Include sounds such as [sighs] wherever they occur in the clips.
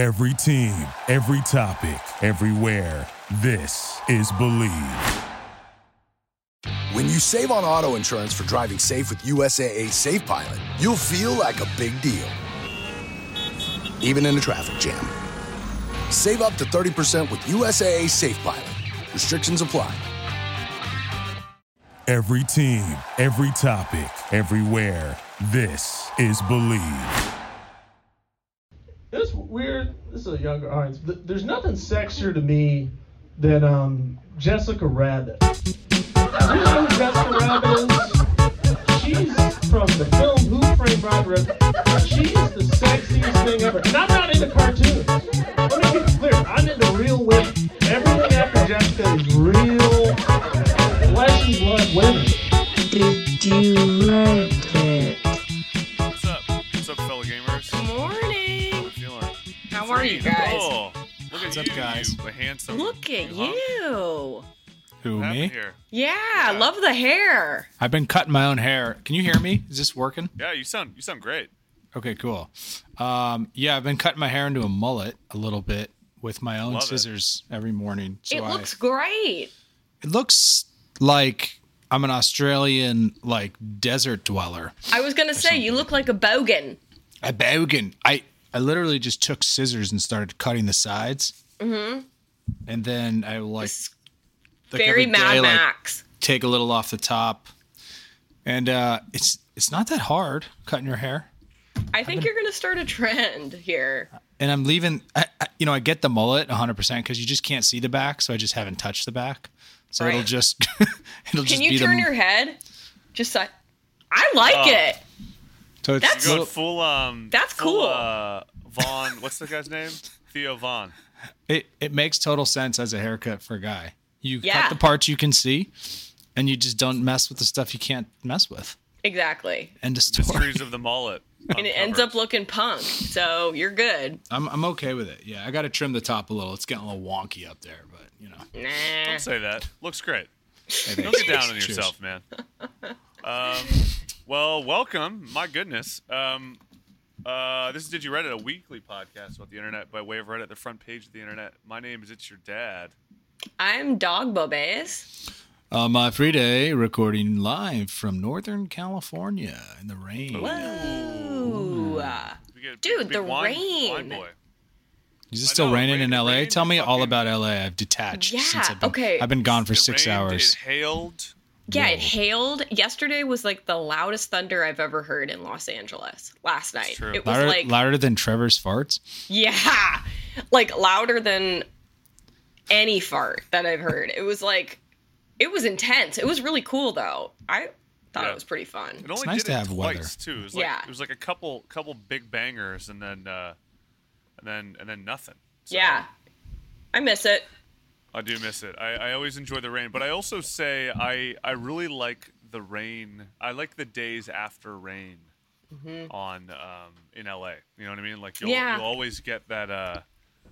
Every team, every topic, everywhere. This is Believe. When you save on auto insurance for driving safe with USAA Safe Pilot, you'll feel like a big deal, even in a traffic jam. Save up to 30% with USAA Safe Pilot. Restrictions apply. Every team, every topic, everywhere. This is Believe. This is a younger audience. Th- There's nothing sexier to me than um, Jessica Rabbit. Do you know who Jessica Rabbit is? She's from the film Who Framed Roger Rabbit. She's the sexiest thing ever. And I'm not into cartoons. Let me get clear. I'm into real women. Everything after Jessica is real flesh and blood women. Did you like How are you guys? Oh, look What's at up, you, guys? you handsome. Look at hunk. you. Who What me? Here? Yeah, love the hair. I've been cutting my own hair. Can you hear me? Is this working? Yeah, you sound you sound great. Okay, cool. Um, yeah, I've been cutting my hair into a mullet a little bit with my own Love it. scissors every morning. So it I- looks great. it looks like I'm an Australian like desert dweller. I was gonna say you look like a bogan. A bogan. I I literally just took scissors and started cutting the sides. Mm-hmm. And then I like, like Very Mad day, like, Max. take a little off the top. And uh, it's it's not that hard cutting your hair. I think you're gonna start a trend here. and I'm leaving. I, I, you know, I get the mullet 100 percent because you just can't see the back, so I just haven't touched the back. So it'll just [laughs] it'll just be Can you be turn the. your head? Just so I like Oh. it. So it's that's- Going little- full um. That's full, cool. Uh, Von. What's the guy's name? Theo Von. it it makes total sense as a haircut for a guy. You Yeah. cut the parts you can see, and you just don't mess with the stuff you can't mess with. Exactly. End of story. Mysteries of the mullet. [laughs] And it ends up looking punk. So you're good. I'm I'm okay with it. Yeah, I got to trim the top a little. It's getting a little wonky up there, but you know. Nah. Don't say that. Looks great. hey, Don't get down on yourself, man. [laughs] Um, well, welcome. My goodness. Um, uh, this is Did You Reddit, a weekly podcast about the internet by way of Reddit, the front page of the internet. My name is It's Your Dad. I'm Dog Bobes. Uh, my free day recording live from Northern California in the rain. Whoa. We Dude, the wine- rain. wine boy. Is it still know, raining in LA? rain Tell me all about LA. I've detached Yeah, since I've been, okay. I've been gone for It six rained, hours. It hailed. Yeah, it hailed. Yesterday was like the loudest thunder I've ever heard in Los Angeles. Last night, true. it was Louder, like louder than Trevor's farts. yeah, like louder than any fart that I've heard. It was like it was intense. It was really cool though. I thought Yeah. it was pretty fun. It only nice did to it have twice weather. too. It was like Yeah. it was like a couple couple big bangers and then uh, and then and then nothing. So, Yeah, I miss it. I do miss it. I, I always enjoy the rain, but I also say I I really like the rain. I like the days after rain on um, in LA. You know what I mean? Like you'll, Yeah. you'll always get that uh,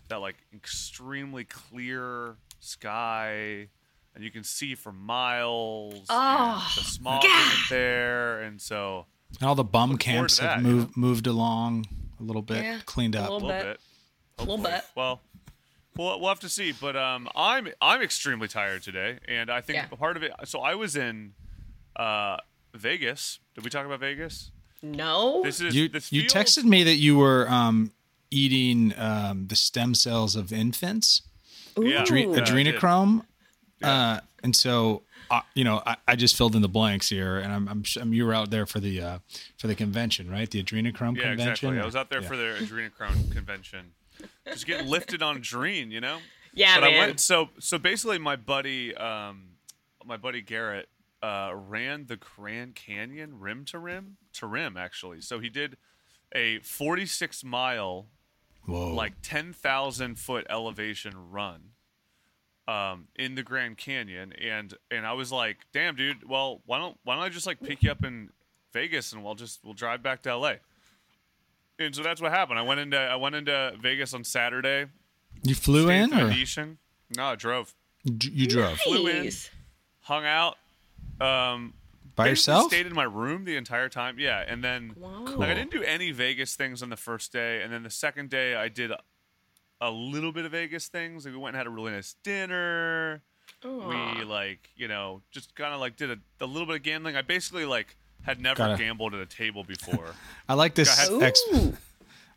that like extremely clear sky. And you can see for miles. Oh, the smog God. isn't there, and so And all the bum camps to have that, you moved moved along a little bit, Yeah, cleaned up. a little little bit. bit. A little bit. Well, we'll we'll have to see. But um, I'm I'm extremely tired today, and I think Yeah. part of it. So I was in uh, Vegas. Did we talk about Vegas? No, This is You this you texted me that you were um, eating um, the stem cells of infants, Yeah, adre- Ooh. yeah, I did. adrenochrome, uh, and so. Uh, you know, I, I just filled in the blanks here, and I'm, I'm, su- you were out there for the uh, for the convention, right? The adrenochrome Yeah, convention. Yeah, exactly. I was out there Yeah. for the adrenochrome convention, just getting lifted on adrene, you know. yeah, but man. I went so so basically my buddy um my buddy Garrett uh ran the Grand Canyon rim to rim to rim actually. So he did a 46 mile Whoa. like 10,000 foot elevation run um in the Grand Canyon and and I was like, "Damn, dude, well, why don't why don't I just like pick you up in Vegas and we'll just we'll drive back to LA." And so that's what happened. I went into I went into Vegas on Saturday. you flew in or Venetian. No, I drove. d- you drove flew in. Hung out um by yourself? stayed in my room the entire time yeah and then Wow. like i didn't do any vegas things on the first day and then the second day i did a little bit of Vegas things. Like we went and had a really nice dinner. We like you know just kind of like did a, a little bit of gambling. I basically like had never Gotta- gambled at a table before. [laughs] I like this. Go Ex-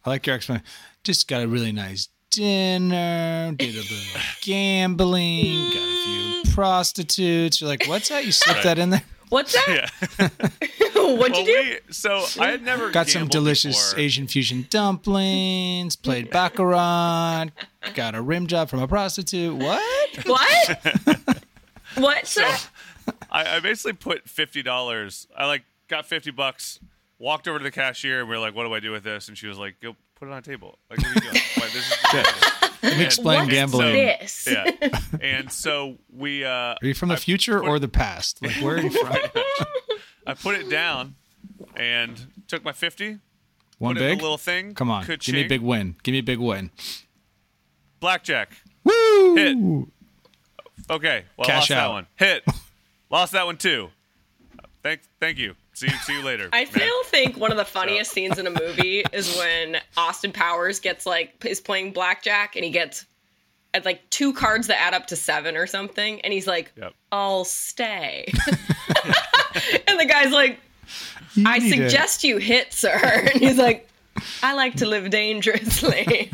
I like your explanation. Just got a really nice dinner. Did a little [laughs] gambling. Got a few prostitutes. You're like, what's that? You slipped that in there. What's that? yeah. [laughs] What'd well, you do? we so I had never Got some delicious before. Asian fusion dumplings. Played baccarat. Got a rim job from a prostitute. What? What? What's that? I, I basically put fifty dollars. I like got fifty bucks. Walked over to the cashier and we are like, "What do I do with this?" And she was like, "Go put it on a table." Like, what are you doing? [laughs] Like, this is [laughs] Let me explain What's gambling. this? yeah. [laughs] And so we. Uh, Are you from the future or the past? Like, where are you from? I put it down and took my fifty. One put it in big? a little thing. Come on. Give me a big win. Give me a big win. blackjack. Woo! Hit. Okay, well, Cash lost out. that one. Hit. lost that one too. Thank, thank you. See, see you later. I man. still think one of the [laughs] funniest scenes in a movie is when Austin Powers gets like is playing blackjack and he gets at like two cards that add up to seven or something, and he's like, Yep. "I'll stay," [laughs] [laughs] and the guy's like, You "I need to- suggest you hit, sir," and he's like, "I like to live dangerously."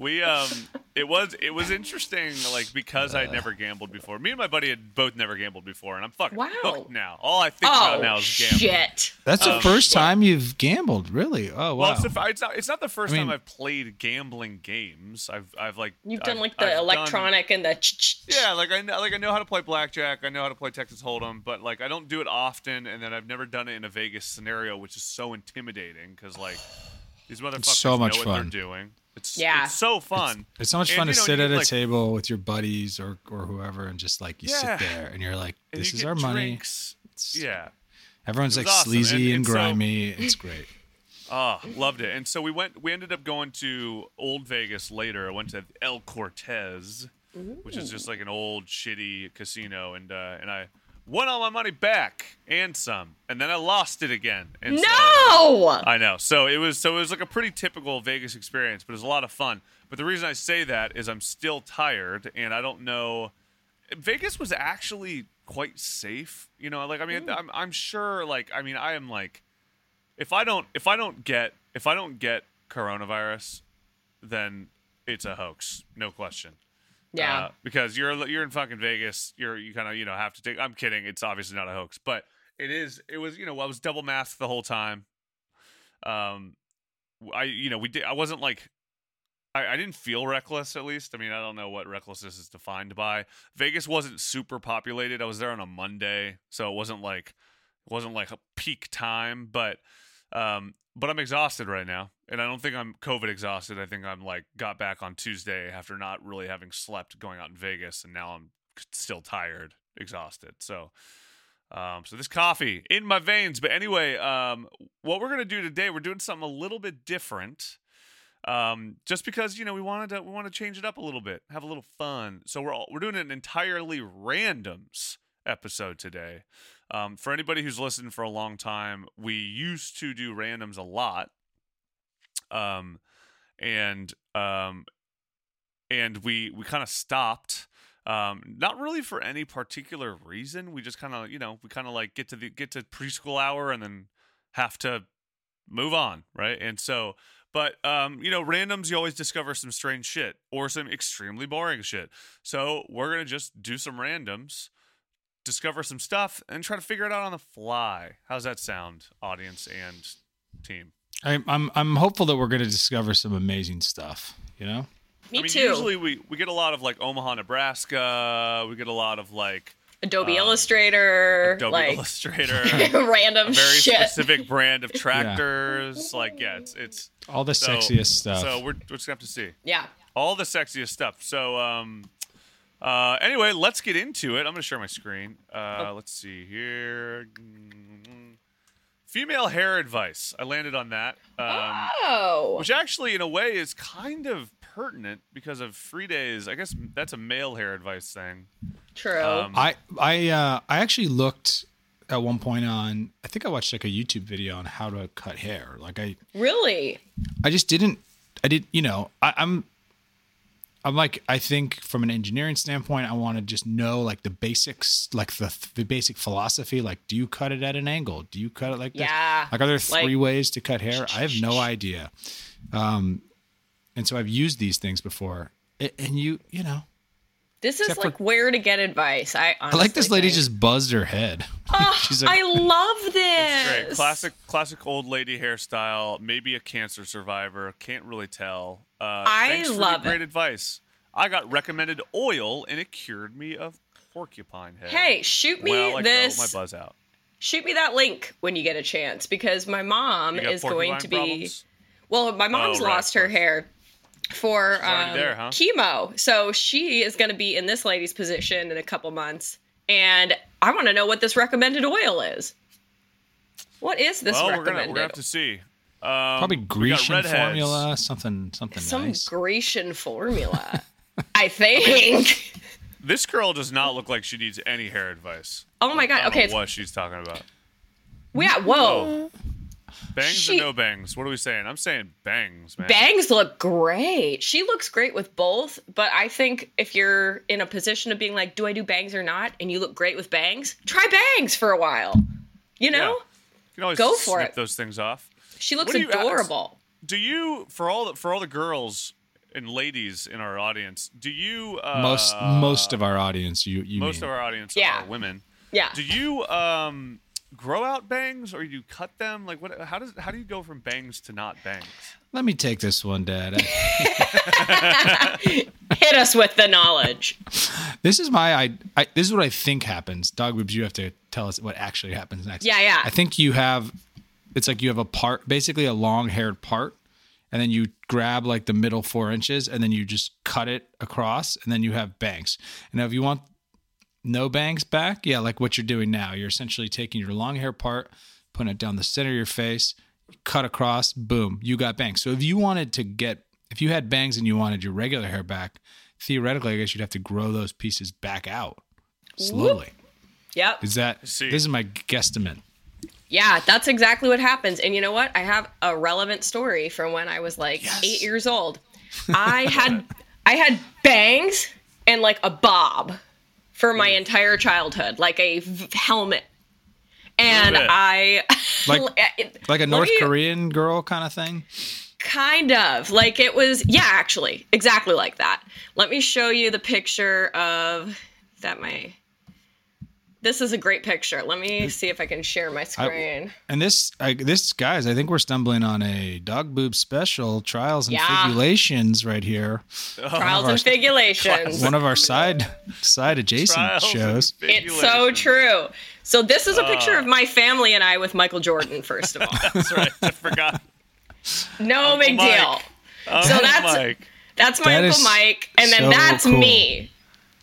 We um, it was it was interesting, like because I'd never gambled before. Me and my buddy had both never gambled before, and I'm fucking Wow. hooked now. All I think about oh now is gambling. shit! That's the Um, first well- time you've gambled, really? Oh, wow. Well, it's, the, it's not. It's not the first I mean- time I've played gambling games. I've I've like You've done I've- like the I've done- electronic and the ch- ch- ch- Yeah, like I know, like I know how to play blackjack. I know how to play Texas Hold'em, but like I don't do it often, and then I've never done it in a Vegas scenario, which is so intimidating because like these motherfuckers so much know what fun. they're doing. It's Yeah. it's so fun. It's so much And, fun you to know, sit at a like- table with your buddies or, or whoever and just like you Yeah. sit there and you're like, this you is get our money. It's- Yeah. Everyone's like awesome. sleazy And- and, and so- grimy. it's great. Oh, [laughs] loved it. And so we went. We ended up going to Old Vegas later. I went to El Cortez, which is just like an old shitty casino, and uh, and I won all my money back and some, and then I lost it again. And so- no. I know. So it was so it was like a pretty typical Vegas experience, but it was a lot of fun. But the reason I say that is I'm still tired and I don't know Vegas was actually quite safe, you know, like I mean hmm. I'm I'm sure like I mean I am like if I don't if I don't get if I don't get coronavirus then it's a hoax, no question. Yeah. Uh, because you're you're in fucking Vegas. You're you kind of you know have to take. I'm kidding. It's obviously not a hoax, but it is. It was you know I was double masked the whole time. Um, I you know we did. I wasn't like. I, I didn't feel reckless at least. I mean, I don't know what recklessness is defined by. Vegas wasn't super populated. I was there on a Monday, so it wasn't like it wasn't like a peak time, but um but I'm exhausted right now. And I don't think I'm COVID exhausted. I think I'm like got back on Tuesday after not really having slept going out in Vegas and now I'm still tired, exhausted. So um so this coffee in my veins. But anyway, um what we're to do today, we're doing something a little bit different. Um just because, you know, we wanted to we want to change it up a little bit, have a little fun. So we're all, we're doing an entirely randoms episode today. Um, for anybody who's listened for a long time, we used to do randoms a lot, um, and um, and we we kind of stopped. Um, not really for any particular reason. We just kind of you know we kind of like get to the get to preschool hour and then have to move on, right? And so. But um, you know, randoms you always discover some strange shit or some extremely boring shit. So we're gonna just do some randoms discover some stuff and try to figure it out on the fly. How's that sound, audience and team? I, I'm I'm hopeful that we're going to discover some amazing stuff. You know, Me I mean, too. usually we, we get a lot of like Omaha, Nebraska. We get a lot of like Adobe um, Illustrator, Adobe like Illustrator, [laughs] random a very shit. specific brand of [laughs] tractors. Like, yeah, it's it's all the so, sexiest stuff. So we're, we're just gonna have to see Yeah. all the sexiest stuff. So um, uh, anyway, let's get into it. I'm gonna share my screen. Uh, let's see here. Female hair advice. I landed on that. Um, Oh. which actually in a way is kind of pertinent because of free days i guess that's a male hair advice thing True. um, I I uh, I actually looked at one point on. I think I watched like a YouTube video on how to cut hair. Like I really? I just didn't. I did, you know, I, I'm, I'm like, I think from an engineering standpoint, I want to just know like the basics, like the the basic philosophy. Like, do you cut it at an angle? Do you cut it like this? Yeah, Like, are there like- three ways to cut hair? I have no [laughs] idea. Um, and so I've used these things before, and you, you know, This is Except for- like where to get advice. I I like this lady think. just buzzed her head. [laughs] She's like, I love this. Great. Classic classic old lady hairstyle, maybe a cancer survivor, can't really tell. Uh I thanks for the love great it. advice. I got recommended oil and it cured me of porcupine head. Hey, shoot me well, I this. my buzz out. Shoot me that link when you get a chance because my mom is going to be. problems? Well, my mom's Oh, right, lost her hair for um, there, huh? chemo, so she is going to be in this lady's position in a couple months, and I want to know what this recommended oil is. What is this Well, recommended? gonna we're gonna have to see. Um, probably we Grecian formula, something, something Some nice. Grecian formula, [laughs] I think. This girl does not look like she needs any hair advice. Oh my I god! don't Okay, know what she's talking about. yeah. Whoa. Bangs She- or no bangs? What are we saying? I'm saying bangs, man. Bangs look great. She looks great with both, but I think if you're in a position of being like, do I do bangs or not? And you look great with bangs, try bangs for a while. You know? Yeah. You can always Go for snip it. those things off. She looks What do you- adorable. Do you for all the, for all the girls and ladies in our audience? Do you uh, most, most of our audience, you, you most mean. of our audience Yeah. are women? Yeah. Do you um grow out bangs or you cut them? Like what? How does how do you go from bangs to not bangs? Let me take this one, Dad. [laughs] [laughs] Hit us with the knowledge. this is my I, I this is what I think happens. Dog boobs, you have to tell us what actually happens next. Yeah, yeah. I think you have it's like you have a part basically a long haired part, and then you grab like the middle four inches and then you just cut it across and then you have bangs. And now if you want no bangs back, yeah, like what you're doing now. You're essentially taking your long hair part, putting it down the center of your face, cut across, boom, you got bangs. So if you wanted to get if you had bangs and you wanted your regular hair back, theoretically I guess you'd have to grow those pieces back out slowly. Yep. Is that see. this is my guesstimate. Yeah, that's exactly what happens. And you know what? I have a relevant story from when I was like eight years old. I [laughs] had I had bangs and like a bob for my entire childhood, like a v- helmet. And I [laughs] Like- Like a North Korean girl kind of thing. kind of like it was yeah, actually, exactly like that. Let me show you the picture of that my this is a great picture. Let me see if I can share my screen. And this, I, this guys, I think we're stumbling on a dog boob special trials and Yeah. figulations right here. Trials and figulations. One of our side side adjacent Trials shows. It's so true. So this is a picture Ah. of my family and I with Michael Jordan. First of [laughs] all, That's right. I forgot. no big Mike. deal. Oh, So that's- Mike. That's my That uncle Mike, and then so that's cool. me,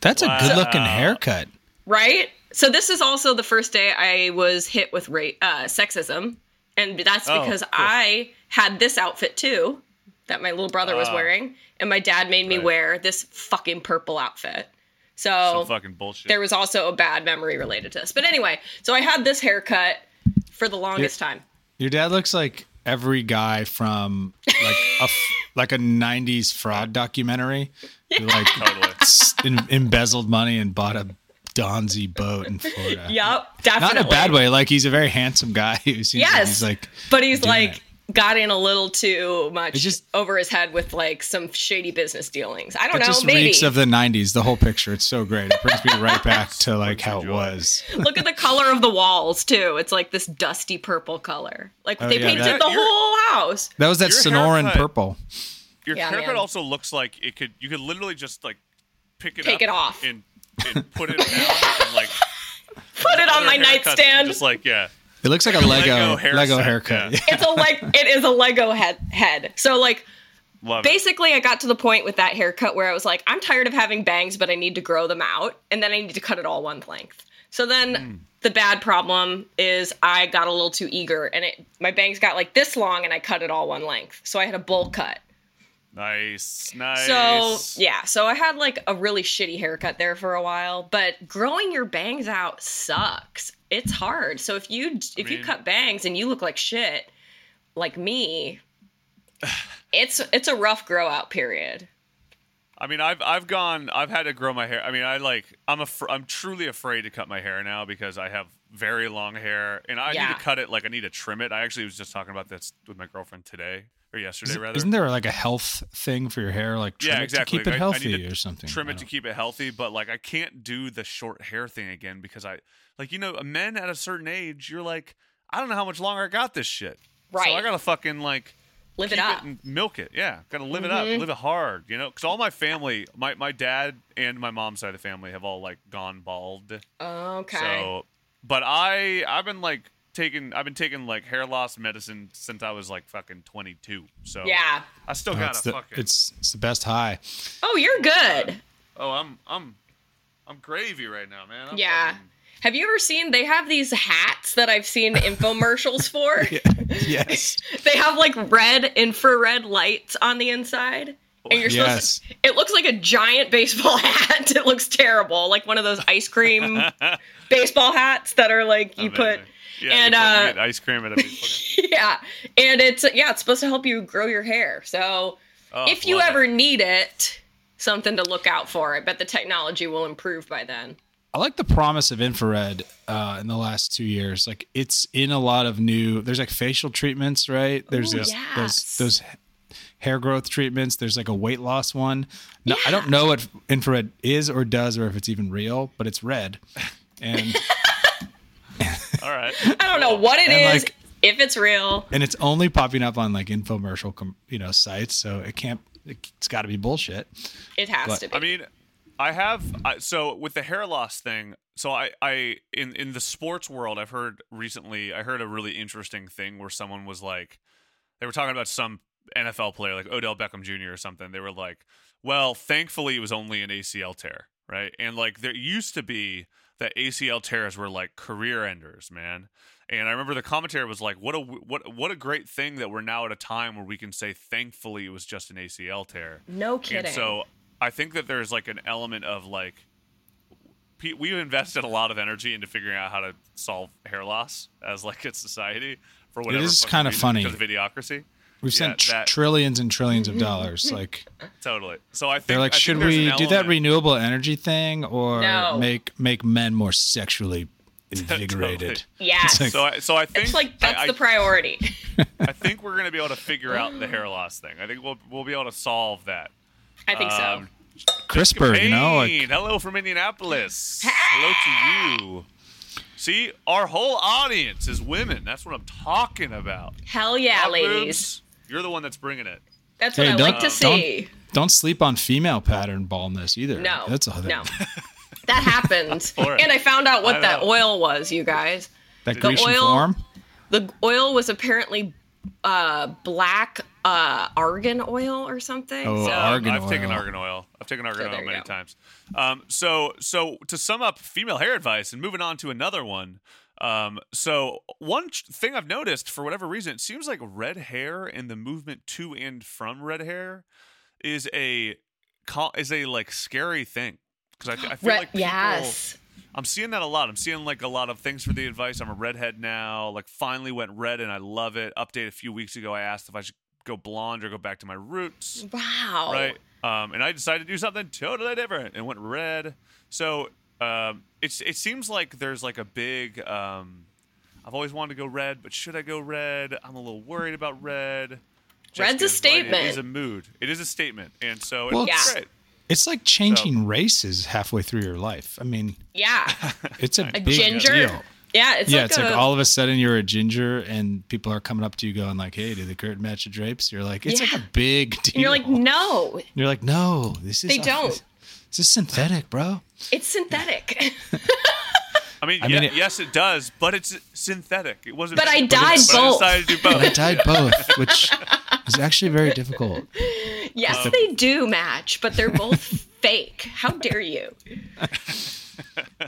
That's a good looking haircut. right? So this is also the first day I was hit with ra- uh, sexism, and that's Oh, because cool. I had this outfit too that my little brother was wearing, and my dad made me Right. wear this fucking purple outfit. So Some fucking bullshit. there was also a bad memory related to this. But anyway, so I had this haircut for the longest time. Your dad looks like every guy from like a f- [laughs] like a '90s fraud documentary. Who, like totally. s- em- embezzled money and bought a Donzi boat in Florida. [laughs] Yep, definitely. Not in a bad way. Like he's a very handsome guy [laughs] who seems like Yes. he's like But he's doing like it. got in a little too much It just- over his head with like some shady business dealings. I don't It know, just maybe. reeks of the '90s. The whole picture. It's so great. It brings me right back to [laughs] like how it was. Look at the color of the walls too. It's like this dusty purple color. Like Oh, they yeah, painted that- the whole house. That was that Your Sonoran haircut- purple. Your Yeah, haircut man. also looks like it could. You could literally just like pick it Take up it off. and, and put it down and like [laughs] Put it on my nightstand. Just like yeah, It looks like a Like a Lego Lego Lego, hair set, haircut. yeah. it's a like it is a Lego head head. So like love it. basically I got to the point with that haircut where I was like, I'm tired of having bangs, but I need to grow them out, and then I need to cut it all one length. So then Hmm. the bad problem is I got a little too eager, and it my bangs got like this long, and I cut it all one length. So I had a bowl cut. Nice, nice. So yeah, so I had like a really shitty haircut there for a while, but growing your bangs out sucks. It's hard. So if you if you mean- cut bangs and you look like shit, like me, [sighs] It's it's a rough grow out period. I mean, I've I've gone. I've had to grow my hair. I mean, I like. I'm a. I'm truly afraid to cut my hair now because I have very long hair, and I Yeah. need to cut it. Like I need to trim it. I actually was just talking about this with my girlfriend today or yesterday, Isn't, rather. isn't there like a health thing for your hair? Like trim yeah, it exactly. to keep it I- I healthy need to or something. Trim it to keep it healthy, but like I can't do the short hair thing again because I like you know men at a certain age. You're like, I don't know how much longer I got this shit. Right. So I gotta fucking like Live it up. and milk it. Yeah, gotta live it up, mm-hmm. live it hard. You know, because all my family, my my dad and my mom's side of the family have all like gone bald. Okay. So, but I I've been like taking I've been taking like hair loss medicine since I was like fucking 22. So yeah. I still Oh, got it's, a the, fucking. it's it's the best high. Oh, you're good. oh, I'm I'm I'm gravy right now, man. I'm Yeah. fucking- Have you ever seen they have these hats that I've seen [laughs] infomercials for? [laughs] Yes. They have like red infrared lights on the inside. And you're Yes. supposed to, it looks like a giant baseball [laughs] hat. It looks terrible. Like one of those ice cream [laughs] baseball hats that are like you put Yeah, and, you, put, uh, you ice cream at a [laughs] yeah. And it's yeah, it's supposed to help you grow your hair. So Oh, if you love it. ever need it, something to look out for. I bet the technology will improve by then. I like the promise of infrared uh, in the last two years. Like it's in a lot of new. There's like facial treatments, right? There's Ooh, this, yes. those those hair growth treatments. There's like a weight loss one. No, I don't know what infrared is or does, or if it's even real, but it's red, and [laughs] All right. I don't know what it And, is, like- if it's real. and it's only popping up on like infomercial, com- you know, sites. So it can't. It's got to be bullshit. It has But- to be. I mean, I have I, so with the hair loss thing. So I, I in in the sports world, I've heard recently. I heard a really interesting thing where someone was like, they were talking about some NFL player like Odell Beckham Jr. or something. They were like, well, thankfully it was only an ACL tear, right? And like there used to be that ACL tears were like career enders, man. And I remember the commentary was like, "What a what what a great thing that we're now at a time where we can say, thankfully, it was just an ACL tear." no kidding. And so I think that there's like an element of like we've invested a lot of energy into figuring out how to solve hair loss as like a society for whatever. is fucking kinda funny. because of idiocracy. We've Yeah, sent tr- that- trillions and trillions of dollars. [laughs] Like Totally. So I think they're like, think should we do that renewable energy thing or No. make make men more sexually [laughs] invigorated? Yeah. like- So I, so I think it's like that's I, the priority. [laughs] I think we're gonna be able to figure out the hair loss thing. I think we'll we'll be able to solve that. I think so. Um, CRISPR, you know, like hello from Indianapolis. Hello to you. See, our whole audience is women. That's what I'm talking about. Hell yeah, Hot ladies. boobs, You're the one that's bringing it. That's Hey, what I don't- like to don't- see. don't sleep on female pattern baldness either. No, that's a no. That [laughs] happens. [laughs] And I found out what that know. oil was, you guys. that the Grecian oil- form. The oil was apparently uh, black uh, argan oil or something. Oh, so, argan I've taken argan oil. I've taken argan So oil many go. times. Um, so so to sum up female hair advice and moving on to another one. Um, so one ch- thing I've noticed for whatever reason, it seems like red hair and the movement to and from red hair is a is a like scary thing because I, I feel Re- like people, yes. I'm seeing that a lot. I'm seeing like a lot of things for the advice. I'm a redhead now. Like finally went red and I love it. Update a few weeks ago. I asked if I should go blonde or go back to my roots Wow. right? Um, and I decided to do something totally different and went red. So um, it's it seems like there's like a big. Um, I've always wanted to go red, but should I go red? I'm a little worried about red. Red's a Jessica's right, It statement. is a mood. It is a statement, and so Well, it's Yeah. great. It's like changing races halfway through your life. I mean, Yeah. [laughs] it's a, A big ginger. deal. Yeah, it's yeah, like it's a, like all of a sudden you're a ginger and people are coming up to you going like, "Hey, did the curtain match the drapes?" You're like, "It's like a big deal." and you're like, no, You're like, "No, this is They don't. This is synthetic, bro." It's synthetic. [laughs] I mean, I yeah, mean, it- yes, it does, but it's synthetic. It wasn't. But I but dyed but both. I decided to do And I both. dyed both, [laughs] which is actually very difficult. yes, Um, they do match, but they're both [laughs] fake. How dare you?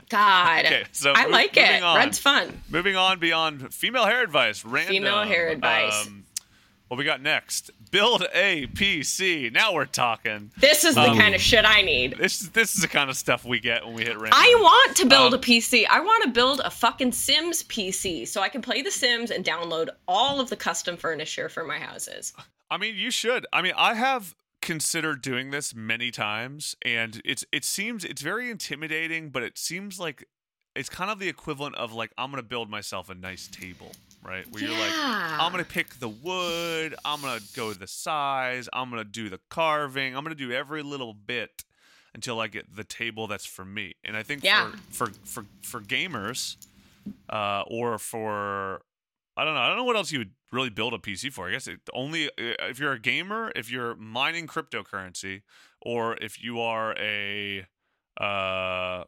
God, Okay, so I mo- like it. moving on. Red's fun. Moving on beyond female hair advice. Random. Female hair advice. Um, what we got next? Build a PC. Now we're talking. This is the Um, kind of shit I need. This this is the kind of stuff we get when we hit random. I want to build Um, a PC. I want to build a fucking Sims PC so I can play The Sims and download all of the custom furniture for my houses. I mean, you should. I mean, I have considered doing this many times, and it's it seems it's very intimidating, but it seems like it's kind of the equivalent of like I'm gonna build myself a nice table, right? Where you're like, I'm gonna pick the wood, I'm gonna go the size, I'm gonna do the carving, I'm gonna do every little bit until I get the table that's for me. And I think Yeah. for for for for gamers, uh, or for I don't know. I don't know what else you would really build a PC for. I guess it only uh, if you're a gamer, if you're mining cryptocurrency, or if you are a uh,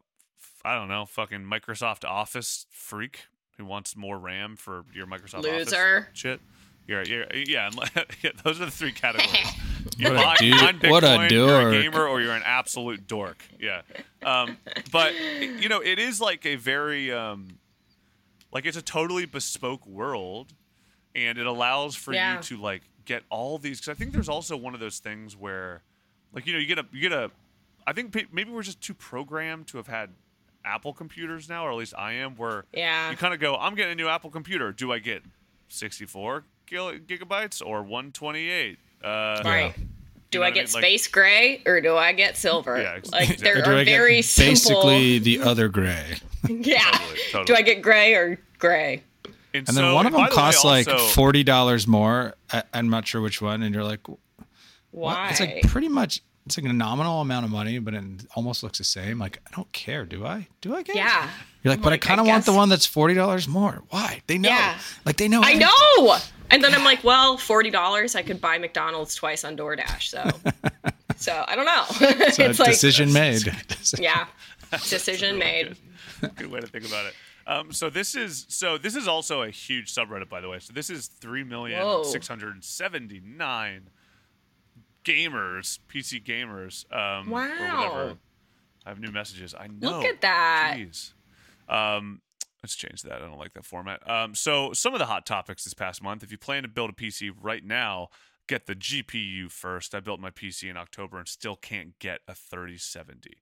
I don't know, fucking Microsoft Office freak who wants more RAM for your Microsoft Office Loser. shit. You're, you're, yeah, [laughs] yeah, those are the three categories. [laughs] You What a mine- dude- what a Bitcoin, You're a dork. gamer or you're an absolute dork. Yeah. Um, but you know, it is like a very um, like it's a totally bespoke world, and it allows for Yeah. you to like get all these. Because I think there's also one of those things where, like you know, you get a you get a. I think maybe we're just too programmed to have had Apple computers now, or at least I am, where Yeah. you kind of go, I'm getting a new Apple computer. Do I get 64 gil- gigabytes or 128? Uh, Right. Do know I what I get mean? Like- space gray or do I get silver? Yeah, ex- like exactly. there Or do are I get very simple. basically the other gray? [laughs] yeah. Totally, totally. Do I get gray or gray? And, And then one of by them the way, costs like also- forty dollars more. I, I'm not sure which one, and you're like, what? Why? It's like pretty much. It's like a nominal amount of money, but it almost looks the same. Like I don't care. Do I? Do I care? yeah. You're like, I'm but like, I kind of want the one that's forty dollars more. Why? They know. Yeah. Like they know. I know. And then I'm like, well, forty dollars, I could buy McDonald's twice on DoorDash. So, [laughs] so I don't know. So [laughs] it's like, decision made. [laughs] yeah, decision made. good way to think about it. Um, so this is so this is also a huge subreddit, by the way. So this is three million Whoa. six hundred seventy nine gamers, PC gamers. Um, or Wow. whatever. I have new messages. I know. Look at that. Jeez. Um, let's change that. I don't like that format. Um, so some of the hot topics this past month. If you plan to build a PC right now, get the GPU first. I built my PC in October and still can't get a 3070.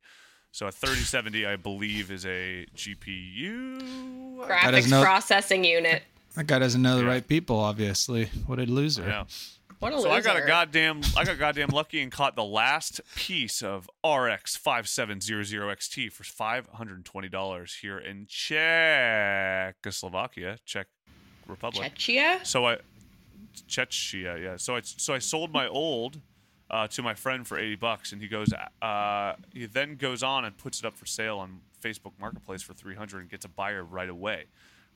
So a 3070, I believe, is a GPU. Graphics no- processing unit. That guy doesn't know the Yeah. right people. Obviously, what a loser. Yeah. What a So loser. I got a goddamn, I got goddamn lucky and caught the last piece of RX 5700 XT for five hundred and twenty dollars here in Czechoslovakia, Czech Republic. Chechia? So I, Czechia, yeah. So I, so I sold my old uh, to my friend for eighty bucks, and he goes, uh, he then goes on and puts it up for sale on Facebook Marketplace for three hundred and gets a buyer right away.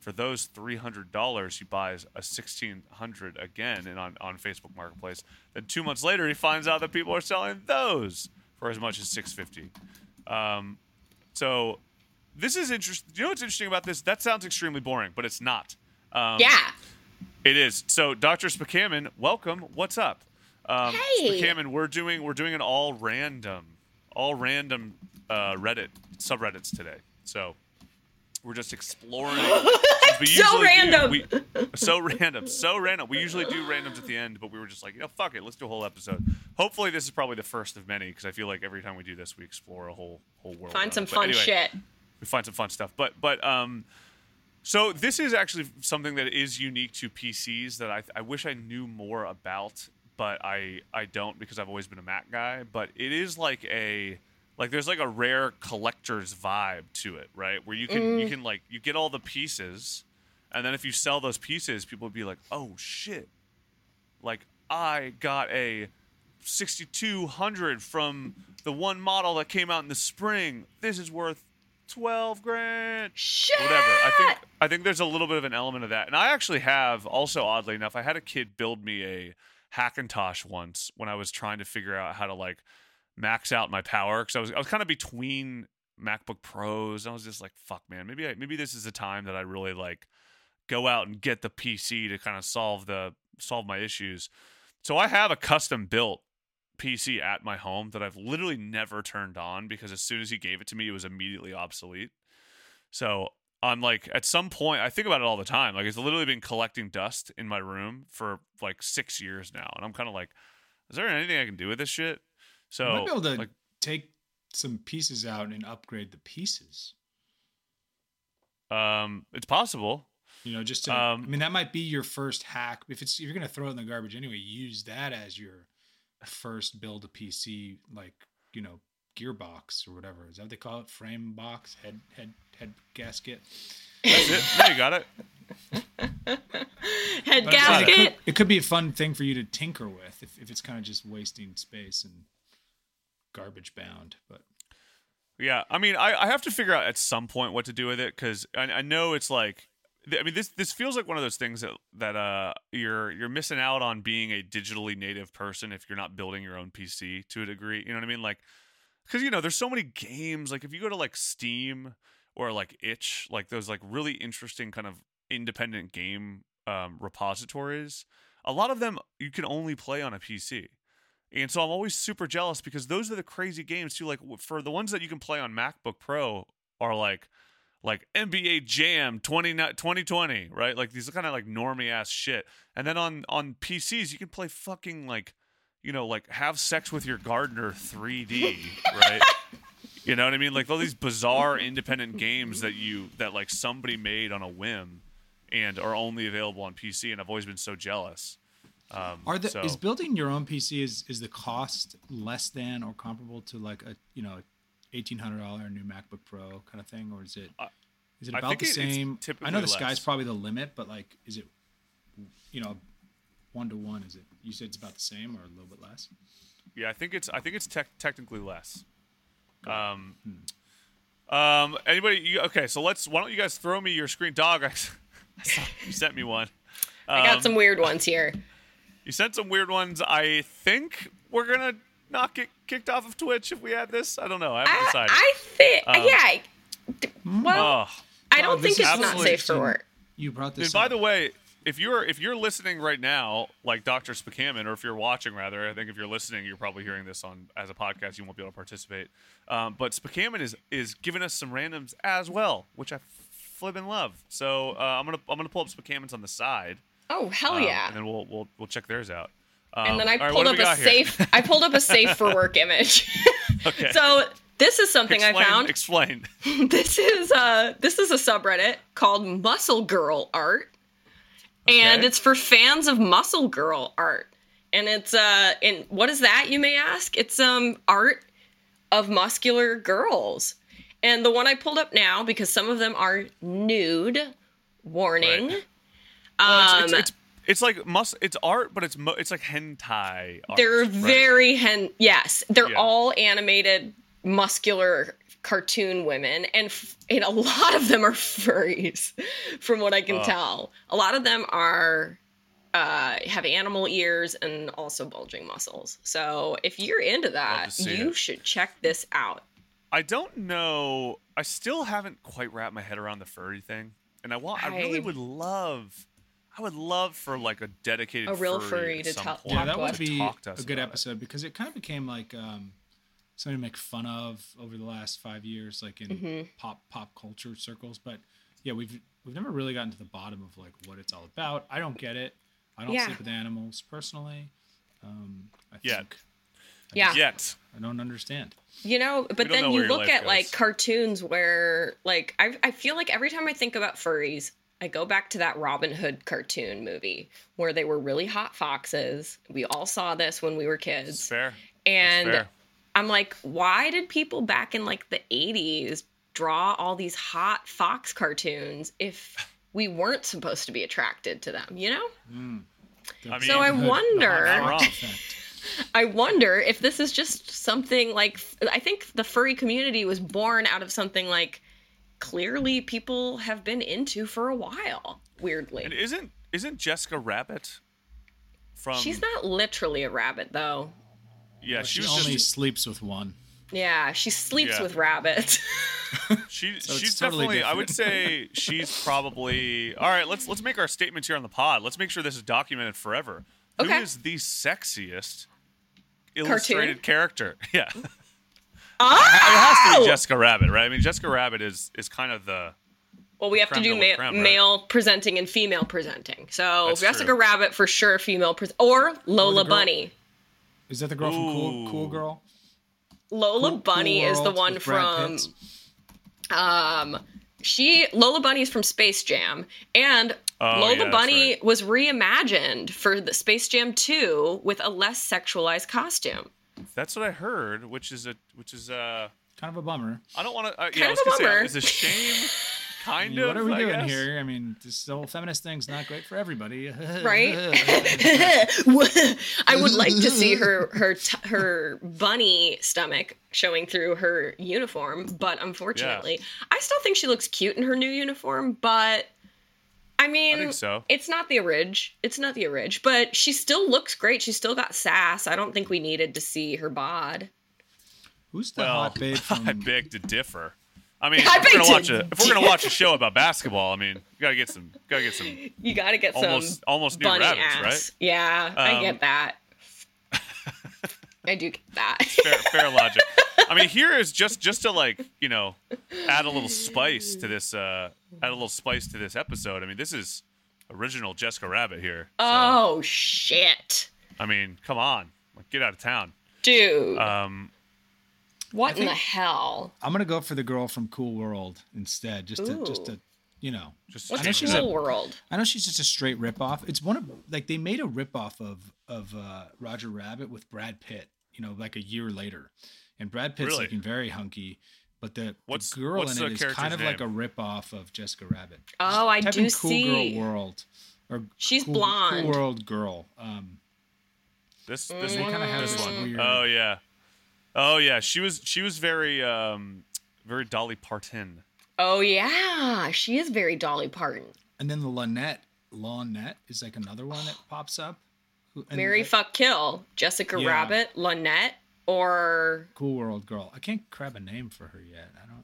For those three hundred dollars, he buys a sixteen hundred again, and on on Facebook Marketplace. Then two months later, he finds out that people are selling those for as much as six fifty. Um, so this is interesting. You know what's interesting about this? That sounds extremely boring, but it's not. Um, Yeah. it is. So, Dr. Spakaman, welcome. What's up? Um, Hey. Spakaman, we're doing we're doing an all random, all random uh, Reddit subreddits today. So we're just exploring. [laughs] So usually do- random. we- so random. So random. We usually do randoms at the end, but we were just like, you know, fuck it. Let's do a whole episode. Hopefully, this is probably the first of many because I feel like every time we do this, we explore a whole whole world. Find some. Fun anyway, shit. we find some fun stuff. But but um, so this is actually something that is unique to PCs that I I wish I knew more about, but I I don't because I've always been a Mac guy. But it is like a like there's like a rare collector's vibe to it, right? Where you can you mm. can like you get all the pieces, and then if you sell those pieces, people would be like, oh shit, like I got a 6200 from the one model that came out in the spring. This is worth 12 grand. Shit. Whatever. I think I think there's a little bit of an element of that. And I actually have also oddly enough, I had a kid build me a Hackintosh once when I was trying to figure out how to like max out my power cuz I was I was kind of between MacBook Pros. I was just like, fuck man, maybe I, maybe this is the time that I really like go out and get the PC to kind of solve the solve my issues. So I have a custom built PC at my home that I've literally never turned on because as soon as he gave it to me, it was immediately obsolete. So I'm like, at some point, I think about it all the time. Like, it's literally been collecting dust in my room for like six years now, and I'm kind of like, is there anything I can do with this shit? So you might be able to like, take some pieces out and upgrade the pieces. um, it's possible. You know, just to, Um, I mean, that might be your first hack. If it's if you're gonna throw it in the garbage anyway, use that as your first build a PC like you know gearbox or whatever. Is that what they call it? Frame box, head head head gasket. That's it. No, you got it. Head But it gasket. could, it could be a fun thing for you to tinker with if, if it's kind of just wasting space and garbage bound. But Yeah, I mean, I, I have to figure out at some point what to do with it because I, I know it's like, I mean, this this feels like one of those things that that uh you're you're missing out on being a digitally native person if you're not building your own PC to a degree. You know what I mean? Like, because you know, there's so many games. Like, if you go to like Steam or like Itch, like those like really interesting kind of independent game um, repositories, a lot of them you can only play on a PC. And so I'm always super jealous because those are the crazy games too. Like for the ones that you can play on MacBook Pro are like like NBA Jam 20, 2020, right? Like these are kind of like normie ass shit. And then on on PCs you can play fucking like you know like have sex with your gardener 3D, right? [laughs] You know what I mean? Like all these bizarre independent games that you that like somebody made on a whim and are only available on PC and I've always been so jealous. Um, are the so- is building your own PC is is the cost less than or comparable to like a you know eighteen hundred dollar new MacBook Pro kind of thing, or is it Uh, is it about the it- same? I know the sky's less. probably the limit, but like, is it you know one to one? Is it you said it's about the same or a little bit less? Yeah, I think it's I think it's tech technically less. Um, um, anybody? You, okay, so let's. Why don't you guys throw me your screen, dog? I, [laughs] I saw you sent me one. I got Um, some weird ones here. You sent some weird ones. I think we're gonna not get kicked off of Twitch if we add this. I don't know. I haven't I, decided. I think, Um, yeah. Well, oh. I don't think it's not safe for work. You brought And this. by the way, if you're if you're listening right now, like Dr. Spakaman, or if you're watching rather, I think if you're listening, you're probably hearing this on as a podcast. You won't be able to participate. Um, but Spakaman is is giving us some randoms as well, which I flippin' love. So uh, I'm gonna I'm gonna pull up Spakaman's on the side. Oh hell um, yeah! and then we'll we'll we'll check theirs out. Um, and then I pulled do up a safe. I pulled up a safe for [laughs] work image. [laughs] Okay. so this is something explain, I found. Explain. [laughs] this is uh this is a subreddit called Muscle Girl Art, and Okay. it's for fans of Muscle Girl art. And it's uh, and what is that? You may ask. It's um art of muscular girls. And the one I pulled up now because some of them are nude. Warning. Right. Well, it's, Um, it's, it's, it's like mus- It's art, but it's mo- it's like hentai. Art, They're right? very hen. Yes, they're Yeah. all animated, muscular cartoon women, and f- and a lot of them are [laughs] furries, from what I can Ugh. tell. A lot of them are uh, have animal ears and also bulging muscles. So if you're into that, you it. should check this out. I don't know. I still haven't quite wrapped my head around the furry thing, and I want. I, really would love. I would love for like a dedicated A real furry, furry at to some tell- point yeah, talk that would us. be Talk to us a good about it. episode because it kind of became like um, something to make fun of over the last five years, like in Mm-hmm. pop pop culture circles. But yeah, we've we've never really gotten to the bottom of like what it's all about. I don't get it. I don't Yeah. sleep with animals personally. Um, I Yet. think I Yeah. Yet. I don't understand. You know, but then know you look life at like cartoons where, like, I, I feel like every time I think about furries, I go back to that Robin Hood cartoon movie where they were really hot foxes. We all saw this when we were It's kids. fair. It's And fair. I'm like, why did people back in like the 80s draw all these hot fox cartoons if we weren't supposed to be attracted to them, you know? Hmm. I mean, So I Hood- the hot wonder- Not wrong. fox [laughs] effect. I wonder if this is just something like I think the furry community was born out of something like clearly people have been into for a while. Weirdly, and isn't isn't Jessica Rabbit from? she's not literally a rabbit though. Yeah, she She only just. sleeps with one. Yeah, she sleeps Yeah. with rabbits. [laughs] She, [laughs] So she's totally definitely. I would say [laughs] she's probably. All right, let's let's make our statements here on the pod. Let's make sure this is documented forever. Who Okay. is the sexiest illustrated character? Yeah, it oh! has to be Jessica Rabbit, right? I mean, Jessica Rabbit is is kind of the. Well, we have to do ma- creme, right? male presenting and female presenting. So That's Jessica true. Rabbit for sure, female pres or Lola girl- Bunny. Is that the girl from Cool Cool Girl? Lola Cool- Bunny Cool is the one from um she Lola Bunny is from Space Jam, and Oh, Lola yeah, Bunny right. was reimagined for the Space Jam 2 with a less sexualized costume. That's what I heard, which is a which is a Kind of a bummer. I don't want to. Uh, Kind yeah, I of was a gonna say bummer. it's a shame. I [laughs] Kind mean, of. what are we I doing guess. here? I mean, this whole feminist thing's not great for everybody. [laughs] Right? [laughs] I would like to see her her t- her bunny stomach showing through her uniform, but unfortunately, I still think she looks cute in her new uniform. But I mean, I think so. it's not the orig. It's not the orig, but she still looks great. She's still got sass. I don't think we needed to see her bod. Who's the Well, hot babe [laughs] from? I beg to differ. I mean, [laughs] I if we're gonna watch a if we're gonna watch a show about basketball, I mean, you gotta get some gotta get some [laughs] You got to get almost some almost new rabbits, ass. right? Yeah, I Um, get that. I do get that. Fair, fair logic. I mean, here is just just to like you know add a little spice to this uh add a little spice to this episode. I mean, this is original Jessica Rabbit here. So, oh shit, I mean, come on, like, get out of town. dude! Um, what in the hell? I'm gonna go for the girl from Cool World instead, just to just to you know. just What's I know a she's a- world? I know she's just a straight ripoff. It's one of like they made a ripoff of of uh, Roger Rabbit with Brad Pitt. You know, like a year later, and Brad Pitt's Really? looking very hunky. But the, the girl what's in the it is kind of like a name? ripoff of Jessica Rabbit. Oh, I Type do in cool see. girl world. Or She's cool, blonde. Cool world girl. Um, this this one, kind of have this this one. weird. Oh yeah, oh yeah. She was she was very um very Dolly Parton. Oh yeah, she is very Dolly Parton. And then the Lynette, Lynette is like another one that pops up. And Mary I- fuck kill Jessica Yeah. Rabbit, Lynette, or Cool World Girl. I can't grab a name for her yet. I don't.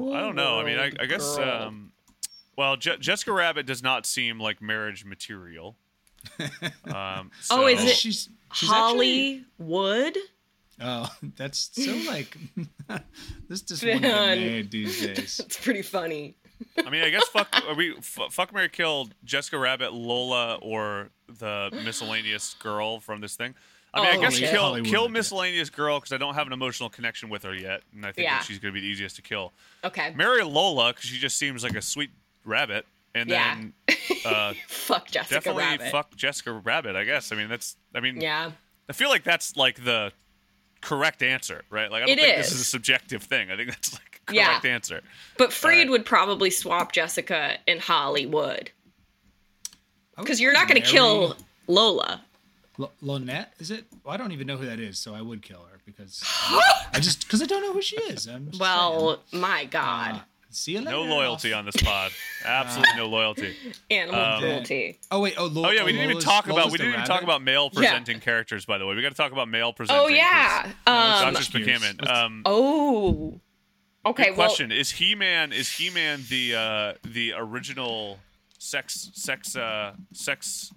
Ooh, I don't know. I mean, I, I guess. Um, well, Je- Jessica Rabbit does not seem like marriage material. [laughs] Um, Oh, is it- She's, she's actually- Holli Would. Oh, that's so like [laughs] this just wouldn't get Man. made these [laughs] days. It's pretty funny. I mean, I guess fuck. Are we f- fuck Mary kill Jessica Rabbit, Lola, or the miscellaneous girl from this thing. I mean, Oh, I guess shit. kill Holli Would, kill miscellaneous girl because I don't have an emotional connection with her yet, and I think Yeah. that she's going to be the easiest to kill. Okay. Marry Lola because she just seems like a sweet rabbit, and Yeah. then uh, [laughs] Fuck Jessica Rabbit. definitely Rabbit. fuck Jessica Rabbit. I guess. I mean, that's. I mean, Yeah. I feel like that's like the correct answer, right? Like I don't It think this is a subjective thing. I think that's like a Yeah. correct answer. But Freed Alright. would probably swap Jessica in Holli Would. Because you're not going to kill Lola. L- Lynette. Is it? Well, I don't even know who that is, so I would kill her because [laughs] I just because I don't know who she is. I'm just Well, my. God. Uh, see you later. No loyalty on this pod. Absolutely no loyalty. Animal um, cruelty. Oh wait. Oh, Lo- Oh yeah, we didn't even Lola's- talk about Lola's we didn't even talk about male presenting characters. By the way, we got to talk about male presenting. Oh, yeah. Um, Dr. Spakaman. Um, Oh. Okay, well, question: Is He Man is He Man the uh, the original sex sex uh, sex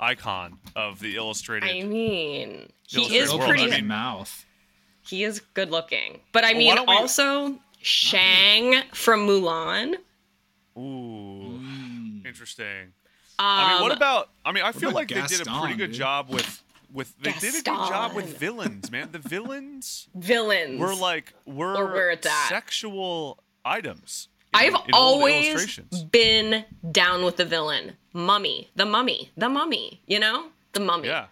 icon of the illustrated? I mean, he is world. pretty. I mean- mouth. he is good looking. But I Well, mean, don't we- also, Shang from Mulan. Ooh, Mm. interesting. I mean, what Um, about? I mean, I feel about like they did a pretty good dude? job with with. They did a good job with villains, man. The villains villains? were like were Or where it's at. sexual items. In- I've in old always been down with the villain. Mummy. The mummy. The mummy. You know? The mummy. Yeah.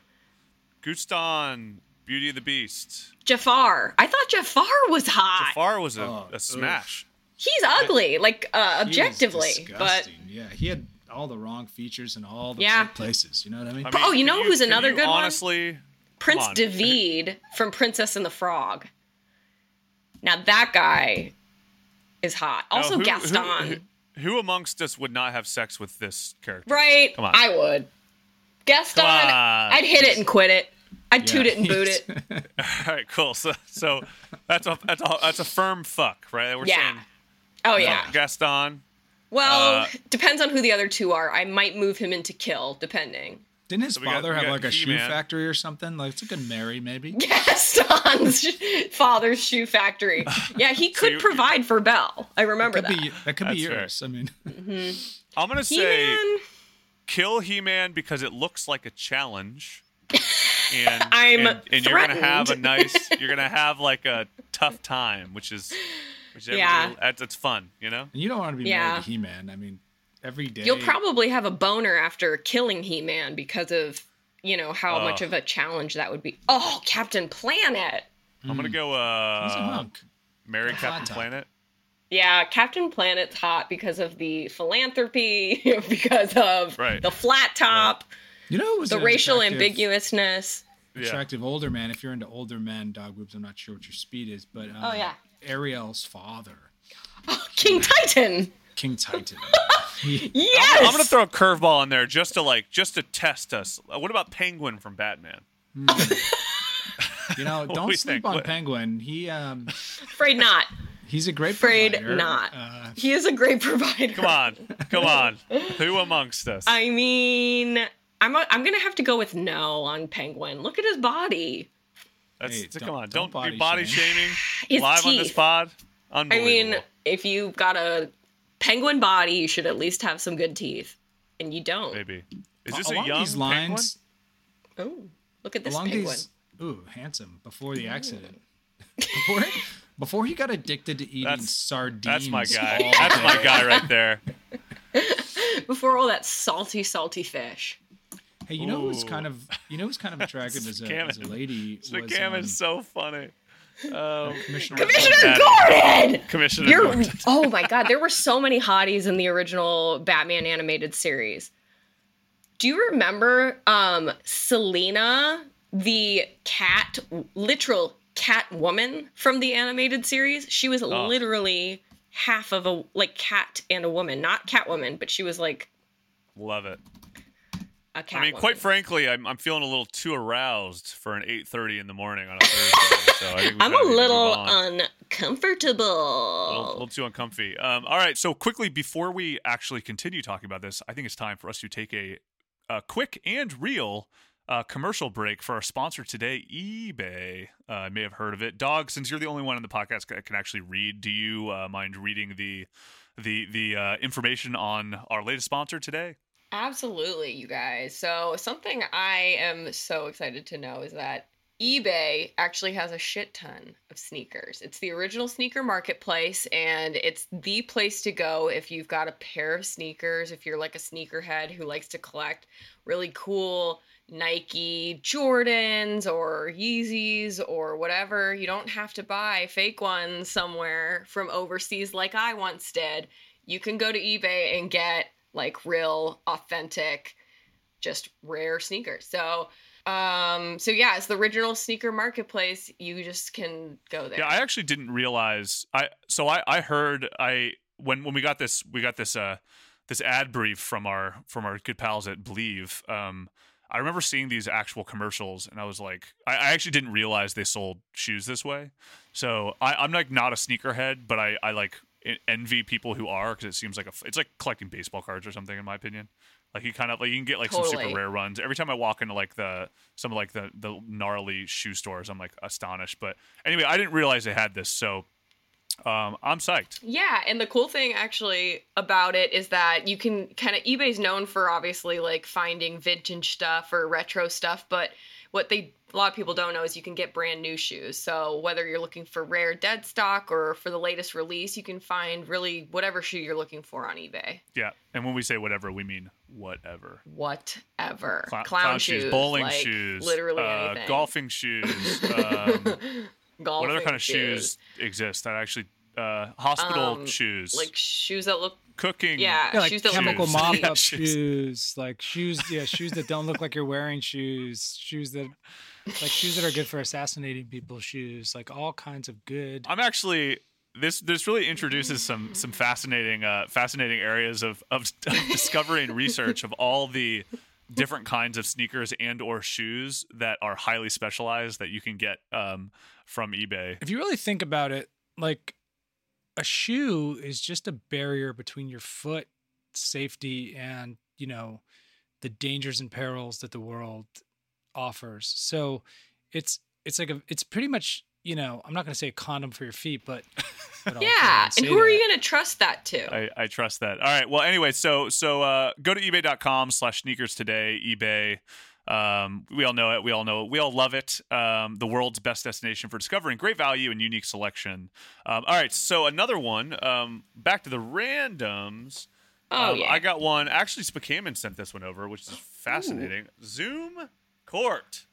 Gaston, Beauty and the Beast. Jafar. I thought Jafar was hot. Jafar was a, Oh, a smash. He's ugly, like uh, He was objectively. But yeah, he had all the wrong features in all the Yeah. right places. You know what I mean? I mean, Oh, you can know who's another you good one? honestly, Prince on. David from Princess and the Frog. Now that guy is hot. Now, Also who- Gaston. Who, who amongst us would not have sex with this character? right? Come on. I would. Gaston, I'd hit it and quit it. I'd toot it and boot it. [laughs] [laughs] All right, cool. So, so that's a that's a that's a firm fuck, right? We're Yeah. saying Oh yeah. Gaston. Well, Uh, depends on who the other two are. I might move him into kill, depending. Didn't his we got- father we have like a shoe He-Man. factory or something? Like it's a good Mary, maybe. [laughs] Gaston's [laughs] father's shoe factory. Yeah, he [laughs] could you- provide for Belle. I remember Could that. be that could be That's fair. yours. I mean, mm-hmm. I'm gonna say He-Man, kill He-Man because it looks like a challenge. And, I'm and, and you're gonna have a nice you're gonna have like a tough time, which is Which Yeah. that's, that's fun, you know. And you don't want to be Yeah. married to He-Man. I mean, every day. You'll probably have a boner after killing He Man because of, you know, how Oh. much of a challenge that would be. Oh, Captain Planet. I'm gonna go. Uh, He's a hunk. Marry Captain top. Planet. Yeah, Captain Planet's hot because of the philanthropy, [laughs] because of Right. the flat top, You know, was the an racial attractive- ambiguousness. Yeah. Attractive older man. If you're into older men, dog boobs. I'm not sure what your speed is, but um, Oh, yeah. Ariel's father, oh, King Triton. King Triton. [laughs] He- [laughs] Yes. I'm gonna throw a curveball in there just to like just to test us. What about Penguin from Batman? you know, [laughs] do don't we sleep think? on What- Penguin. He um, Afraid not. he's a great Afraid provider. not. Uh, He is a great provider. Come on, come on. [laughs] Who amongst us? I mean, I'm a, I'm gonna have to go with no on Penguin. Look at his body. That's, Hey, so don't- come on. don't Don't, be body body shame. shaming His live on this teeth. pod. I mean, if you've got a penguin body, you should at least have some good teeth, and you don't. maybe. Is this along a young these lines, Oh, look at this along penguin. these, ooh, handsome. Before the accident, before before he got addicted to eating That's- sardines. That's my guy. That's day. my guy right there. [laughs] Before all that salty, salty fish. Hey, you know who's Ooh. kind of you know who's kind of [laughs] attractive as a, as a Scamming. lady [laughs] was Scam um, is so funny. Oh, Commissioner. Commissioner Daddy. Gordon. Commissioner. You're, Gordon. [laughs] oh my god, there were so many hotties in the original Batman animated series. Do you remember um Selena, the cat, literal cat woman from the animated series? She was Oh. literally half of a like cat and a woman, not Catwoman, but she was like Love it. A cat. I mean, woman. quite frankly, I'm, I'm feeling a little too aroused for an 8:30 in the morning on a Thursday. [laughs] so I I'm a little uncomfortable. a little, little too uncomfy. Um, all right, so quickly before we actually continue talking about this, I think it's time for us to take a, a quick and real uh, commercial break for our sponsor today, eBay. Uh, I may have heard of it. Dog, since you're the only one in the podcast that can actually read, do you uh, mind reading the the the uh, information on our latest sponsor today? Absolutely, you guys. So, something I am so excited to know is that eBay actually has a shit ton of sneakers. It's the original sneaker marketplace, and it's the place to go if you've got a pair of sneakers, if you're like a sneakerhead who likes to collect really cool Nike Jordans or Yeezys or whatever. You don't have to buy fake ones somewhere from overseas like I once did. You can go to eBay and get like real authentic just rare sneakers. So um so yeah, it's the original sneaker marketplace. You just can go there. Yeah, I actually didn't realize. I so I I heard I when when we got this we got this uh this ad brief from our from our good pals at Believe. Um, I remember seeing these actual commercials, and I was like, I, I actually didn't realize they sold shoes this way. So I, I'm like not a sneakerhead, but I I like envy people who are because it seems like a it's like collecting baseball cards or something in my opinion. Like you kind of like you can get like some super rare runs. Every time I walk into like the some of like the the gnarly shoe stores, I'm like astonished. But anyway, I didn't realize they had this, so um, I'm psyched. Yeah, and the cool thing actually about it is that you can kind of eBay's known for obviously like finding vintage stuff or retro stuff, but what they a lot of people don't know is you can get brand new shoes. So whether you're looking for rare dead stock or for the latest release, you can find really whatever shoe you're looking for on eBay. Yeah, and when we say whatever, we mean whatever. Whatever. Clown, clown, shoes, bowling like, shoes, literally uh, anything. golfing shoes. [laughs] Um, Golfing what other kind of shoes exist that actually uh, hospital Um, shoes, Like shoes that look cooking? yeah, Yeah, like shoes that chemical look mop up Shoes. shoes, like shoes, yeah, shoes that don't look like you're wearing shoes, shoes that, like shoes that are good for assassinating people, shoes, like all kinds of good. I'm actually this this really introduces some [laughs] some fascinating uh, fascinating areas of of, [laughs] of discovery and research of all the different kinds of sneakers and or shoes that are highly specialized that you can get um, from eBay. If you really think about it, like a shoe is just a barrier between your foot safety and you know the dangers and perils that the world offers. So it's it's like a it's pretty much you know I'm not going to say a condom for your feet, but, [laughs] but Yeah, and who are you going to trust that to? I, I trust that. All right. Well, anyway, so so uh, go to ebay.com slash sneakers today. eBay Um, we all know it. We all know it. We all love it. Um, the world's best destination for discovering great value and unique selection. Um, all right, so another one. Um, back to the randoms. Oh Um, yeah. I got one. Actually, Spakaman sent this one over, which is fascinating. Zoom Court.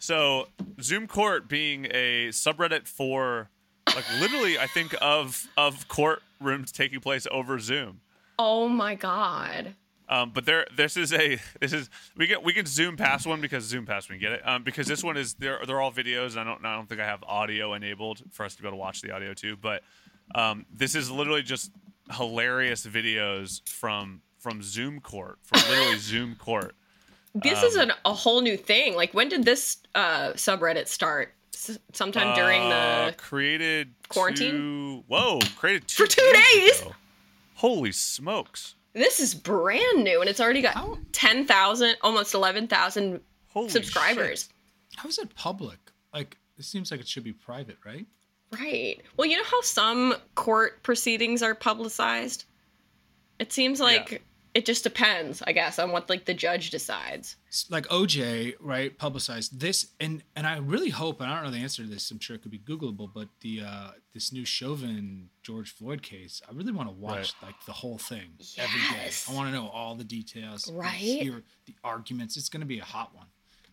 So, Zoom Court being a subreddit for, like, literally, I think of of courtrooms taking place over Zoom. oh my god. Um, but there, this is a [laughs] this is we get we can zoom past one because zoom past we can get it. Um, because this one is they're they're all videos. And I don't I don't think I have audio enabled for us to be able to watch the audio too. But um, this is literally just hilarious videos from from Zoom Court from literally [laughs] Zoom Court. This is an, a whole new thing. Like, when did this uh, subreddit start? S- sometime during Uh, the. created quarantine? two- whoa, created two For two days? ago. Holy smokes! This is brand new, and it's already got ten thousand, almost eleven thousand Holy subscribers. shit. How is it public? Like it seems like it should be private, right? Right. Well, you know how some court proceedings are publicized. It seems like. It just depends, I guess, on what like the judge decides. Like OJ, right, publicized this, and and I really hope, and I don't know the answer to this. I'm sure it could be Googleable, but the uh this new Chauvin George Floyd case, I really want to watch like the whole thing every day. I want to know all the details, Right? Hear the arguments. It's going to be a hot one.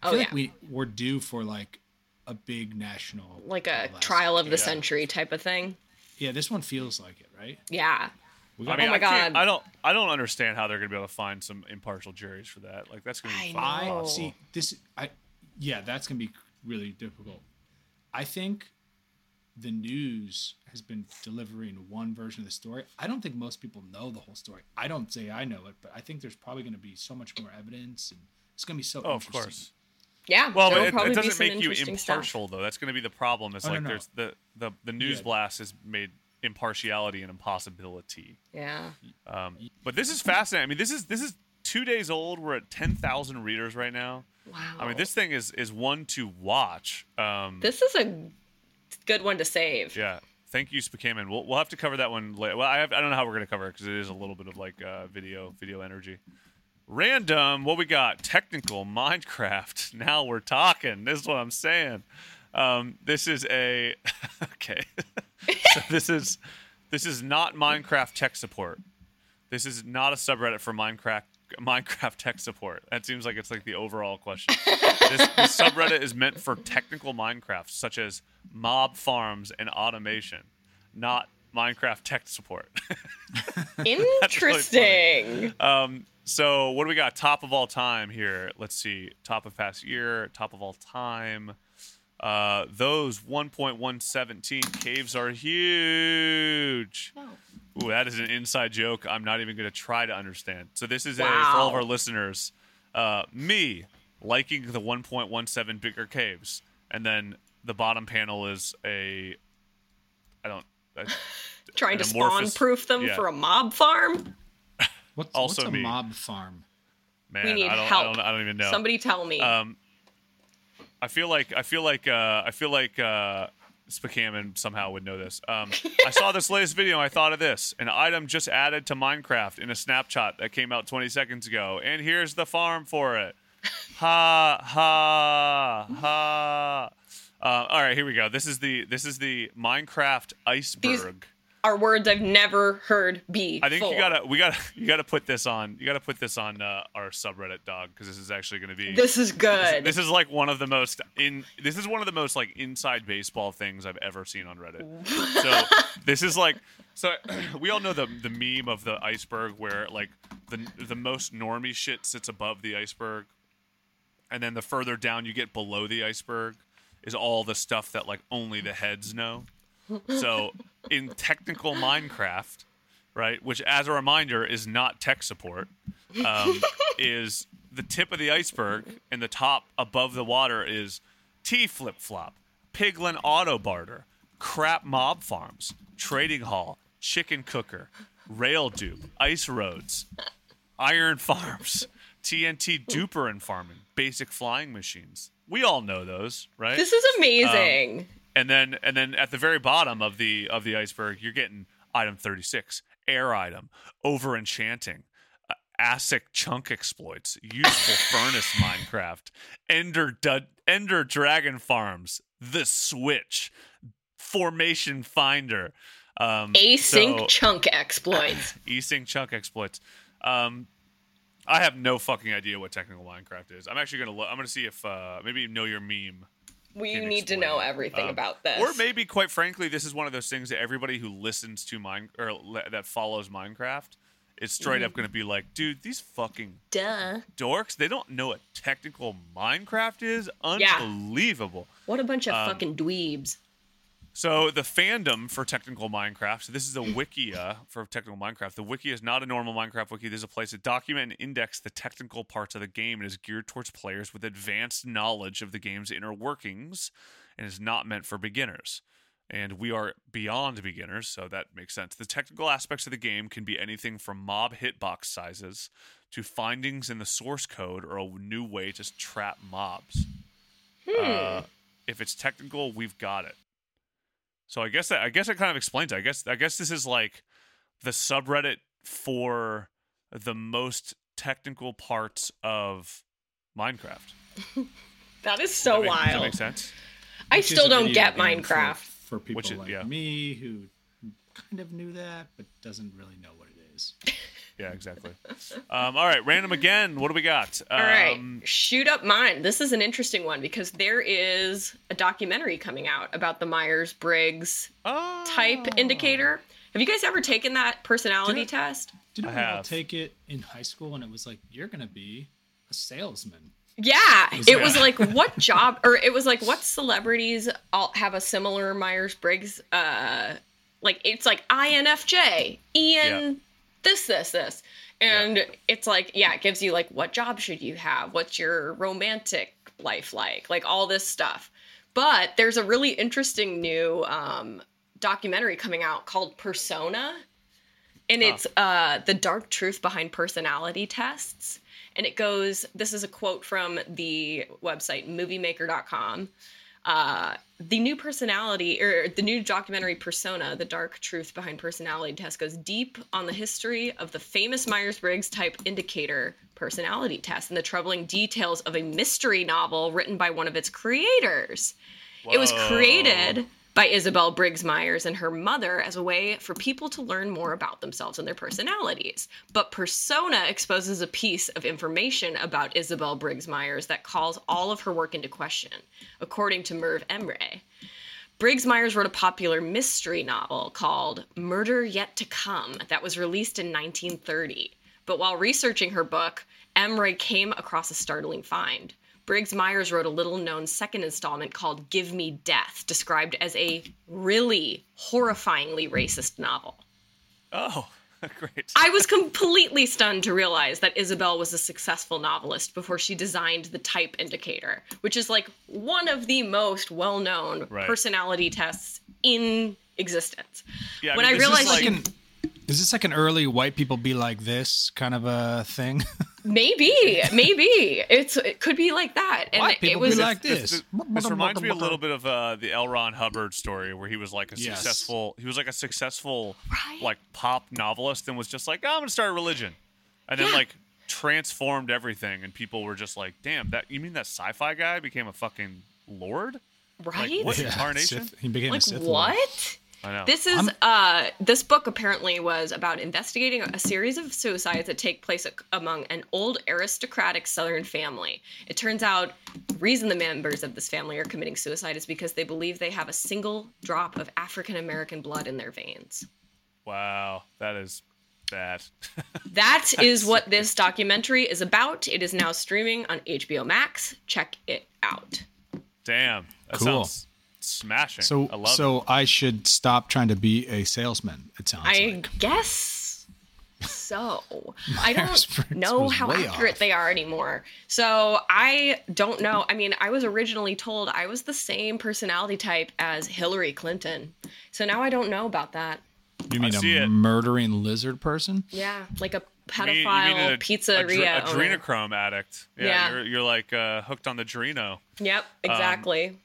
I Oh, feel yeah. like we we're due for like a big national, Like a trial of the Yeah. century type of thing. Yeah, this one feels like it, right? Yeah. We I mean, Oh my I can't- God. I don't. I don't understand how they're going to be able to find some impartial juries for that. Like that's going to be I fun. Know. see this. I yeah, that's gonna be really difficult. I think the news has been delivering one version of the story. I don't think most people know the whole story. I don't say I know it, but I think there's probably going to be so much more evidence, and it's going to be so. Oh, of course. Yeah. Well, but it, it doesn't make you interesting stuff. impartial, though. That's going to be the problem. Is Oh, like no. there's the the the news Yeah. blast is made impartiality and impossibility. Yeah. Um, but this is fascinating. I mean, this is this is two days old. We're at ten thousand readers right now. Wow. I mean, this thing is is one to watch. Um, This is a good one to save. yeah. Thank you, Spakaman. We'll we'll have to cover that one later. Well, I have, I don't know how we're gonna cover it because it is a little bit of like uh, video video energy. Random. What we got? Technical Minecraft. [laughs] Now we're talking. This is what I'm saying. Um, this is a [laughs] okay. [laughs] so this is this is not Minecraft tech support. This is not a subreddit for Minecraft Minecraft tech support. That seems like it's like the overall question. this, this subreddit is meant for technical Minecraft, such as mob farms and automation, not Minecraft tech support. [laughs] Interesting. um, so what do we got? Top of all time here. Let's see. Top of past year. Top of all time. Uh, those 1.117 caves are huge. Ooh, that is an inside joke. I'm not even going to try to understand. So this is a for all of our listeners. Uh, me liking the 1.17 bigger caves, and then the bottom panel is a. I don't. I, [laughs] Trying an to spawn proof them yeah. for a mob farm. What's, Also what's a me. mob farm? man, We need I don't, help. I don't. I don't even know. Somebody tell me. Um, I feel like I feel like uh, I feel like uh, Spakaman somehow would know this. Um, I saw this latest video. and I thought of this: an item just added to Minecraft in a snapshot that came out 20 seconds ago, and here's the farm for it. Ha ha ha. Uh, all right, here we go. This is the this is the Minecraft iceberg. Are words I've never heard be. I think you gotta we gotta you gotta put this on you gotta put this on uh, our subreddit dog because this is actually gonna be This is good. This is like one of the most in. This is one of the most like inside baseball things I've ever seen on Reddit. So [laughs] this is like so [clears throat] we all know the the meme of the iceberg where like the the most normie shit sits above the iceberg, and then the further down you get below the iceberg is all the stuff that like only the heads know. So in technical Minecraft, right, which as a reminder is not tech support, um, [laughs] is the tip of the iceberg and the top above the water is T flip flop, Piglin auto barter, crap mob farms, trading hall, chicken cooker, rail dupe, ice roads, iron farms, TNT duper and farming, basic flying machines. We all know those, right? this is amazing. And then and then at the very bottom of the of the iceberg you're getting item 36 air item over enchanting uh, Async chunk exploits, useful [laughs] furnace minecart, Ender du- Ender Dragon Farms, the Switch, Formation Finder, um, Async so- chunk exploits. [laughs] Async chunk exploits. Um, I have no fucking idea what technical Minecraft is. I'm actually gonna look. I'm gonna see if uh, maybe know your meme We need to know everything Um, about this. Or maybe, quite frankly, this is one of those things that everybody who listens to mine or le- that follows Minecraft is straight Mm-hmm. up going to be like, dude, these fucking Duh. dorks, they don't know what technical Minecraft is. Yeah. Unbelievable. What a bunch of Um, fucking dweebs. So the fandom for technical Minecraft. So this is a wikia for technical Minecraft. The wiki is not a normal Minecraft wiki. This is a place to document and index the technical parts of the game and is geared towards players with advanced knowledge of the game's inner workings and is not meant for beginners. And we are beyond beginners, so that makes sense. The technical aspects of the game can be anything from mob hitbox sizes to findings in the source code or a new way to trap mobs. Uh, if it's technical, we've got it. So I guess that I guess it kind of explains. It. I guess I guess this is like the subreddit for the most technical parts of Minecraft. [laughs] That is so That make- Does that wild. make sense? I Which still don't get game for- Minecraft. for, people is- like yeah. me who kind of knew that but doesn't really know what it is. [laughs] Yeah, exactly. um, all right, random again. What do we got? All right, Um, shoot up mine. This is an interesting one because there is a documentary coming out about the Myers Briggs type oh. indicator. Have you guys ever taken that personality Did test? Didn't I we all take it in high school and it was like you're gonna be a salesman? Yeah, Was it that- was like what [laughs] job, or it was like what celebrities all have a similar Myers Briggs. Uh, like it's like INFJ, Ian, this, this, this, and it's like yeah, it gives you like what job should you have, what's your romantic life like, like all this stuff. But there's a really interesting new um, documentary coming out called Persona, and it's uh, the dark truth behind personality tests. And it goes, this is a quote from the website moviemaker.com. Uh, the new personality, or the new documentary Persona, The Dark Truth Behind Personality Test, goes deep on the history of the famous Myers Briggs type indicator personality test and the troubling details of a mystery novel written by one of its creators. It was created by Isabel Briggs Myers and her mother as a way for people to learn more about themselves and their personalities. But Persona exposes a piece of information about Isabel Briggs Myers that calls all of her work into question, according to Merve Emre. Briggs Myers wrote a popular mystery novel called Murder Yet to Come that was released in 1930. But while researching her book, Emre came across a startling find. Briggs Myers wrote a little known second installment called Give Me Death, described as a really horrifyingly racist novel. Oh, [laughs] great. I was completely stunned to realize that Isabel was a successful novelist before she designed the type indicator, which is like one of the most well known Right. personality tests in existence. Yeah, I when mean, I this is realized like- she- an, is this like an early white people be like this kind of a thing? [laughs] maybe, maybe it's it could be like that, and white it was be like This, this. this, this reminds me a little bit of uh, the L. Ron Hubbard story, where he was like a Yes. successful. He was like a successful, Right. like pop novelist, and was just like, oh, I'm gonna start a religion, and then Yeah. like transformed everything, and people were just like, damn, that you mean that sci-fi guy became a fucking lord? right. what? [laughs] Yeah, Incarnation? Sith- he became a like Sith what? I know. This is uh this book apparently was about investigating a series of suicides that take place ac- among an old aristocratic southern family. It turns out the reason the members of this family are committing suicide is because they believe they have a single drop of African American blood in their veins. wow, that is bad. [laughs] That is what this documentary is about. It is now streaming on HBO Max. Check it out. damn, that Cool. sounds smashing. So, I love so it. I should stop trying to be a salesman. It sounds I like. guess so. [laughs] I don't know how accurate off. they are anymore. So I don't know. I mean, I was originally told I was the same personality type as Hillary Clinton. So now I don't know about that. You mean a it. murdering lizard person? Yeah, like a You mean- you pedophile a- pizzeria. a, dr- owner. adrenochrome addict. Yeah, Yeah. You're, you're like uh, hooked on the Drino. Yep, exactly.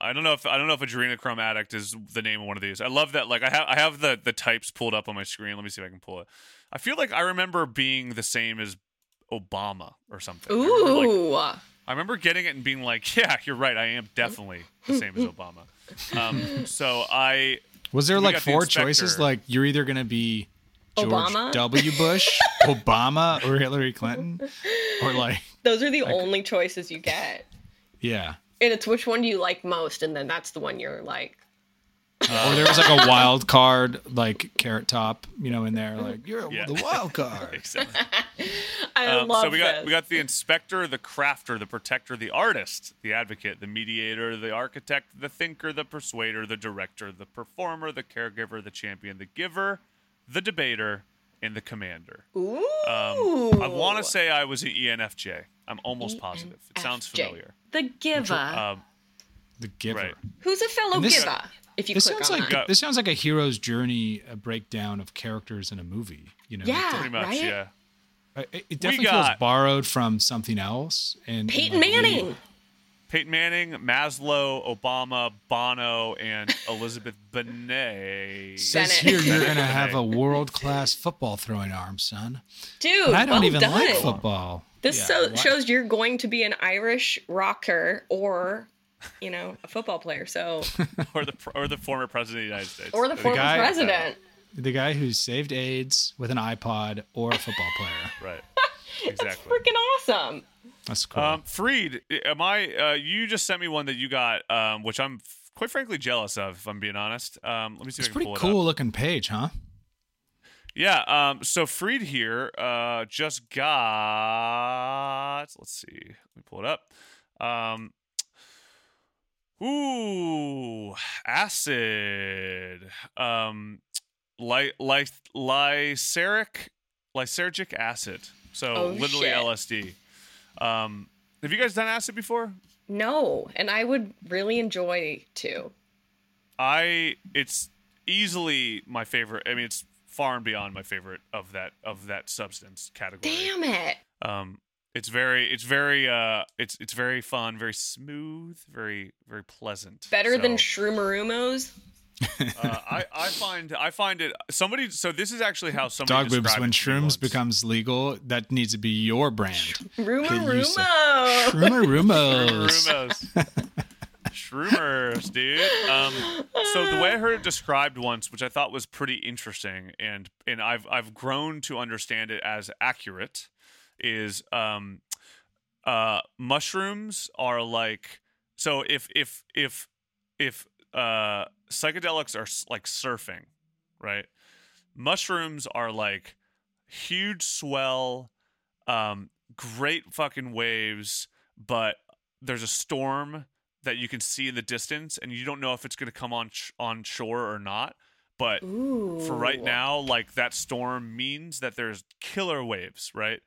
I don't know if I don't know if Adrenochrome Addict is the name of one of these. I love that. Like I have I have the the types pulled up on my screen. Let me see if I can pull it. I feel like I remember being the same as Obama or something. I remember, like, Ooh. I remember getting it and being like, [laughs] yeah, you're right. I am definitely the same as Obama. [laughs] Um, so I Was there like got the four choices? Like you're either gonna be George Obama? W. Bush, [laughs] Obama, or Hillary Clinton, or like Those are the only choices you get. yeah. And it's which one do you like most, and then that's the one you're like, or there was like a wild card, like carrot top, you know, in there, like you're Yeah. the wild [laughs] card. exactly. [laughs] I Um, love so we got this. we got the inspector, the crafter, the protector, the artist, the advocate, the mediator, the architect, the thinker, the persuader, the director, the performer, the caregiver, the champion, the giver, the debater, and the commander. Ooh. Um, I want to say I was an ENFJ. I'm almost positive. It sounds familiar. The giver. Um, The giver. right. Who's a fellow this- giver? If you This click sounds on like that. this sounds like a hero's journey, a breakdown of characters in a movie. You know, Yeah. Pretty much, Right? yeah. It, it definitely feels borrowed from something else. And Peyton like, Manning. Peyton Manning, Maslow, Obama, Bono, and [laughs] Elizabeth Bennet. Says here you're gonna have a world class football throwing arm, son. Dude, But I don't well even done. like football. This Yeah, so shows you're going to be an Irish rocker or, you know, a football player. So, [laughs] or the or the former president of the United States. or the former guy- president. the guy who saved AIDS with an iPod or a football player. Right. Exactly. [laughs] That's Exactly. freaking awesome. That's cool. Um, Freed, am I? Uh, you just sent me one that you got, um, which I'm f- quite frankly jealous of. If I'm being honest. Um, let me see it's if I can pretty pull it cool up. looking page, huh? Yeah. Um, so Freed here, uh, just got. Let's see. Let me pull it up. Um. Ooh, acid. Um, ly- ly- lyseric, lysergic acid. So Oh, literally shit. LSD. Um, have you guys done acid before? No, and I would really enjoy to. I it's easily my favorite. I mean, it's far and beyond my favorite of that of that substance category. Damn it. Um, it's very it's very uh it's it's very fun, very smooth, very very pleasant. Better than So, Shroomarumos. Uh, I I find I find it somebody. So this is actually how somebody Dog boobs. When it shrooms becomes legal, that needs to be your brand. Rumor you say- Rumo. Shroomarumos. Shroomers, dude. Um, so the way I heard it described once, which I thought was pretty interesting, and and I've I've grown to understand it as accurate, is um, uh, mushrooms are like so if if if if uh, psychedelics are like surfing, right? Mushrooms are like huge swell, um, great fucking waves, but there's a storm that you can see in the distance, and you don't know if it's going to come on sh- on shore or not. But Ooh. for right now, like that storm means that there's killer waves, right?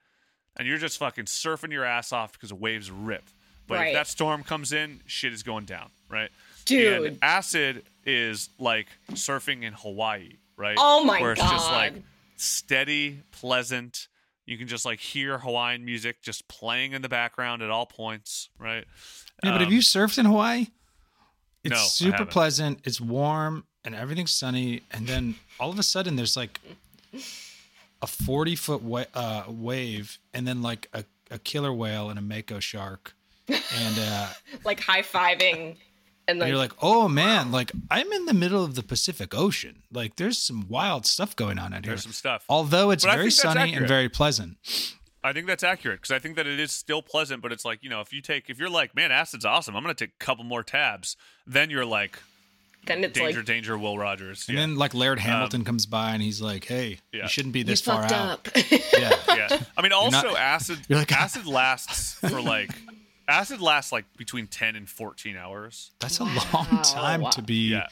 And you're just fucking surfing your ass off because the waves rip. But Right. if that storm comes in, shit is going down, right? Dude. And acid is like surfing in Hawaii, right? Oh my god. Where it's just like steady, pleasant. You can just like hear Hawaiian music just playing in the background at all points, right? Yeah, but have Um, you surfed in Hawaii? It's No, super haven't. pleasant. It's warm and everything's sunny. And then all of a sudden, there's like a 40 foot wa- uh, wave, and then like a, a killer whale and a mako shark. And, uh, [laughs] like high fiving, and and you're like, oh man, like I'm in the middle of the Pacific Ocean. Like there's some wild stuff going on out here. There's some stuff. Although it's But very think that's sunny and very pleasant. I think that's accurate because I think that it is still pleasant, but it's like you know, if you take, if you're like, man, acid's awesome, I'm gonna take a couple more tabs. Then you're like, then it's danger, like danger, Will Rogers. And yeah. then like Laird um, Hamilton comes by and he's like, hey, yeah. you shouldn't be you this far fucked out. up. [laughs] Yeah. yeah. I mean, also not- acid. [laughs] you're like- acid lasts for like, [laughs] acid lasts like between ten and fourteen hours. That's a long time Wow. to be Yeah.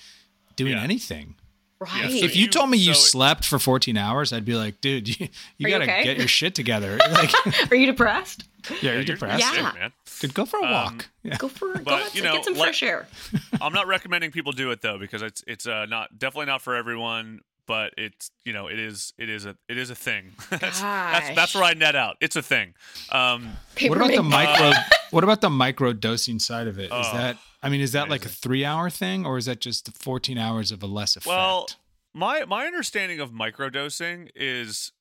doing Yeah. anything. right. so If you, you- told me you so- slept for 14 hours, I'd be like, dude, [laughs] you, you gotta okay? get your shit together. [laughs] Like, Are you depressed? yeah, Yeah, you're depressed. Yeah. sick, man. Could go for a walk. yeah. Go for go But, outside, you know, get some like- fresh air. [laughs] I'm not recommending people do it though because it's it's uh, not definitely not for everyone. But it's you know it is it is a it is a thing. [laughs] that's, that's that's where I net out. It's a thing. Um, What about the micro? [laughs] what about the micro dosing side of it? Is Oh. that? I mean, is that like a three hour thing, or is that just 14 hours of a less effect? Well, my my understanding of microdosing is,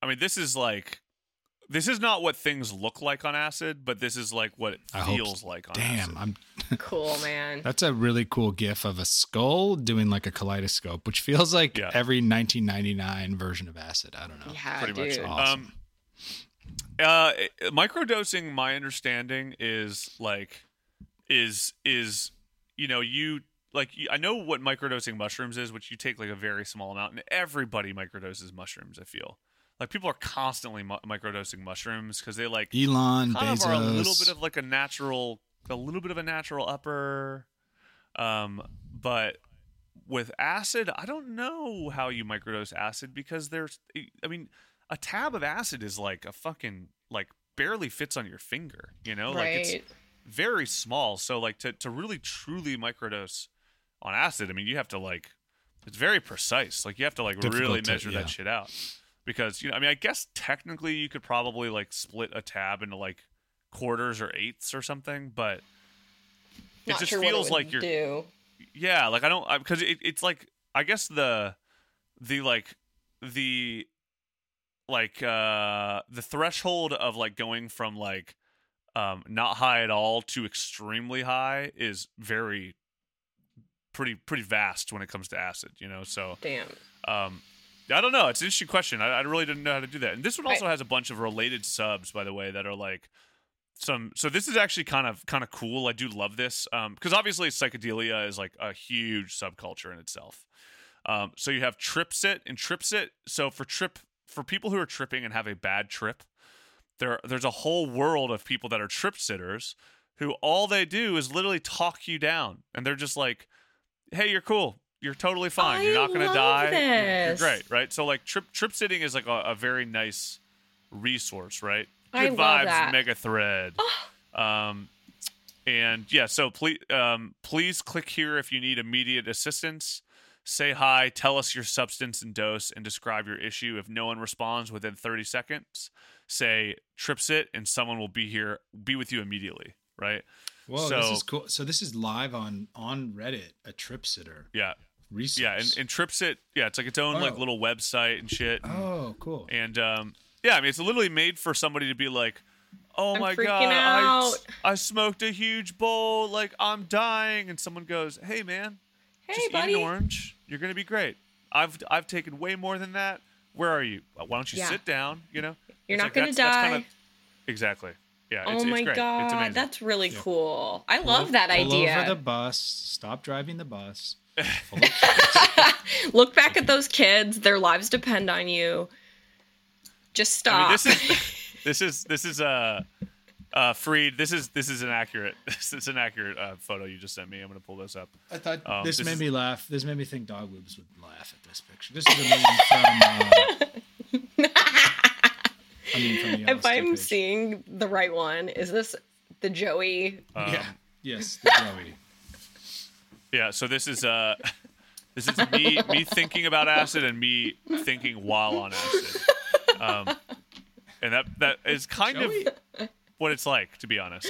I mean, this is like, this is not what things look like on acid, but this is like what it I hope- feels like on damn, acid. I'm Cool, man. That's a really cool gif of a skull doing like a kaleidoscope, which feels like Yeah. every 1999 version of acid. I don't know. Yeah, pretty much. Awesome. Um, uh, microdosing, my understanding is like, is is you know you like I know what microdosing mushrooms is, which you take like a very small amount, and everybody microdoses mushrooms. I feel like people are constantly mi- microdosing mushrooms because they like Elon, kind Bezos. of are a little bit of like a natural, a little bit of a natural upper. Um, but with acid, I don't know how you microdose acid because there's, I mean, a tab of acid is like a fucking like barely fits on your finger, you know, like it's very small. So like to to really truly microdose on acid, I mean, you have to like, it's very precise. Like you have to like Difficult really to- measure yeah. that shit out because you know, I mean, I guess technically you could probably like split a tab into like quarters or eighths or something, but it Not just sure feels it like you're do. yeah like i don't because it, it's like i guess the the like the like uh the threshold of like going from like um not high at all to extremely high is very pretty pretty vast when it comes to acid you know so Damn. um I don't know. It's an interesting question. I, I really didn't know how to do that. And this one also I- has a bunch of related subs, by the way, that are like some. So this is actually kind of kind of cool. I do love this because obviously psychedelia is like a huge subculture in itself. Um, so you have Tripsit and Tripsit. So for trip for people who are tripping and have a bad trip, there there's a whole world of people that are trip sitters who all they do is literally talk you down, and they're just like, "Hey, you're cool. You're totally fine. I you're not gonna love die. You're- You're great, right?" So like trip trip sitting is like a, a very nice resource, right? I Good love vibes, that. mega thread. Um, and yeah, so please, um, please click here if you need immediate assistance. Say hi, tell us your substance and dose, and describe your issue. If no one responds within 30 seconds, say Tripsit, and someone will be here, be with you immediately. Right? Whoa, so this is cool. So this is live on on Reddit, a trip sitter yeah, resource. yeah, and, and Tripsit, yeah, it's like its own like Oh. little website and shit. and- oh, cool. And um, yeah, I mean, it's literally made for somebody to be like, "Oh I'm my god, out." I, I smoked a huge bowl, like I'm dying," and someone goes, "Hey man, Hey, just buddy. eat an orange. You're gonna be great. I've I've taken way more than that. Where are you? Why don't you Yeah. sit down? You know, You're It's not like, gonna that's- that's die. kinda- exactly. Yeah. Oh It's, it's my great. God, amazing. that's really cool. I Pull love that pull idea. over the bus. Stop driving the bus. Full [laughs] of- Look back at those kids. Their lives depend on you. Just stop. I mean, this is [laughs] this is this is uh uh Freed. This is this is an accurate [laughs] this is an accurate uh, photo you just sent me. I'm gonna pull this up. I thought Um, this, this made is- me laugh. This made me think dog boobs would laugh at this picture. This is a meme from. Uh, I mean, from the if I'm page. seeing the right one, is this the Joey? Um, yeah, yes, the Joey. Yeah, so this is uh [laughs] this is me me thinking about acid and me thinking while on acid. Um and that that is kind Joey? of what it's like, to be honest.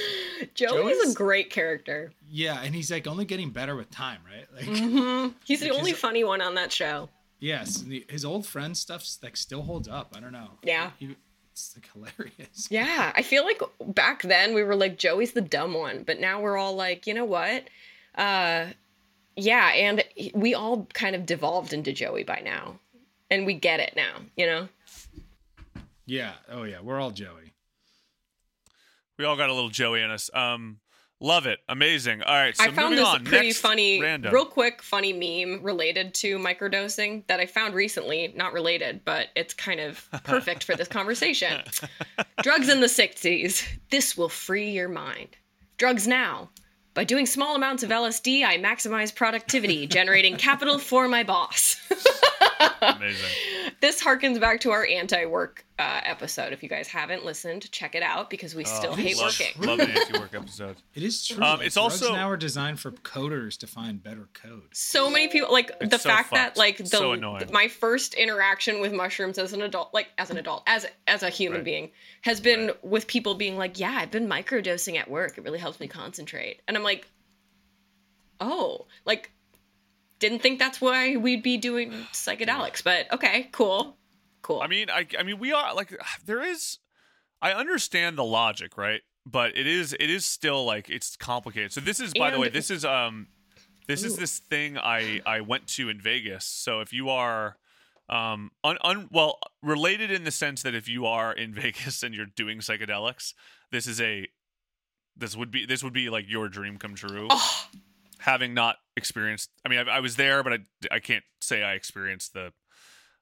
Joey is Joey's- a great character. Yeah, and he's like only getting better with time, right? Like, Mm-hmm. He's the only is- funny one on that show. yes, and the, his old friend stuff's like still holds up. I don't know. Yeah. He- it's like hilarious. Yeah, I feel like back then we were like Joey's the dumb one, but now we're all like, you know what? Uh yeah, and we all kind of devolved into Joey by now. And we get it now, you know? Yeah. Oh yeah, we're all Joey. We all got a little Joey in us. Um love it. Amazing. All right, so I found moving this on. pretty Next, funny, random. real quick, funny meme related to microdosing that I found recently. Not related, but it's kind of [laughs] perfect for this conversation. [laughs] Drugs in the 60s. This will free your mind. Drugs now. By doing small amounts of LSD, I maximize productivity, [laughs] generating capital for my boss. Amazing. [laughs] this harkens back to our anti-work uh, episode. If you guys haven't listened, check it out because we still Oh, hate love, working. Love an anti-work episode. [laughs] It is true. Um, it's drugs also- now are designed for coders to find better code. so many people like It's the so fact that like the So my first interaction with mushrooms as an adult like as an adult as as a human Right. being has been with people being like yeah i've been microdosing at work it really helps me concentrate and i'm like oh, like didn't think that's why we'd be doing psychedelics, but okay, cool, cool. I mean, I, I mean, we are like [sighs] there is. I understand the logic, right? But it is it is still like it's complicated. So this is, by the way, this is um, this is this thing I I went to in Vegas. So if you are um un, un well related in the sense that if you are in [laughs] Vegas and you're doing psychedelics, this is a this would be this would be like your dream come true. oh, having not experienced i mean i, I was there but I, I can't say i experienced the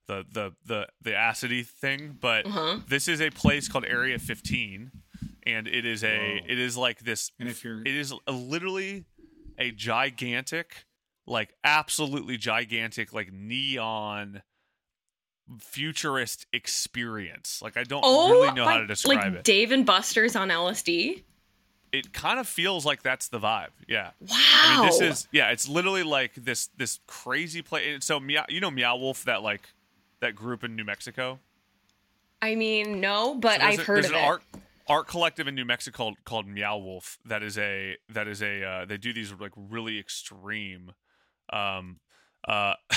the the the, the acidy thing but uh-huh. this is a place called area 15 and it is a Whoa. it is like this And if you're it is a, literally a gigantic like absolutely gigantic like neon futurist experience like i don't oh, really know how to describe like it Dave and Buster's on LSD. it kind of feels like that's the vibe yeah Wow. I mean, this is yeah. It's literally like this this crazy place. So Meow, you know Meow Wolf, that like that group in New Mexico. I mean, no, but So I've a- heard there's of an it. art art collective in New Mexico called, called Meow Wolf. That is a that is a uh, they do these like really extreme. Um, uh, [laughs]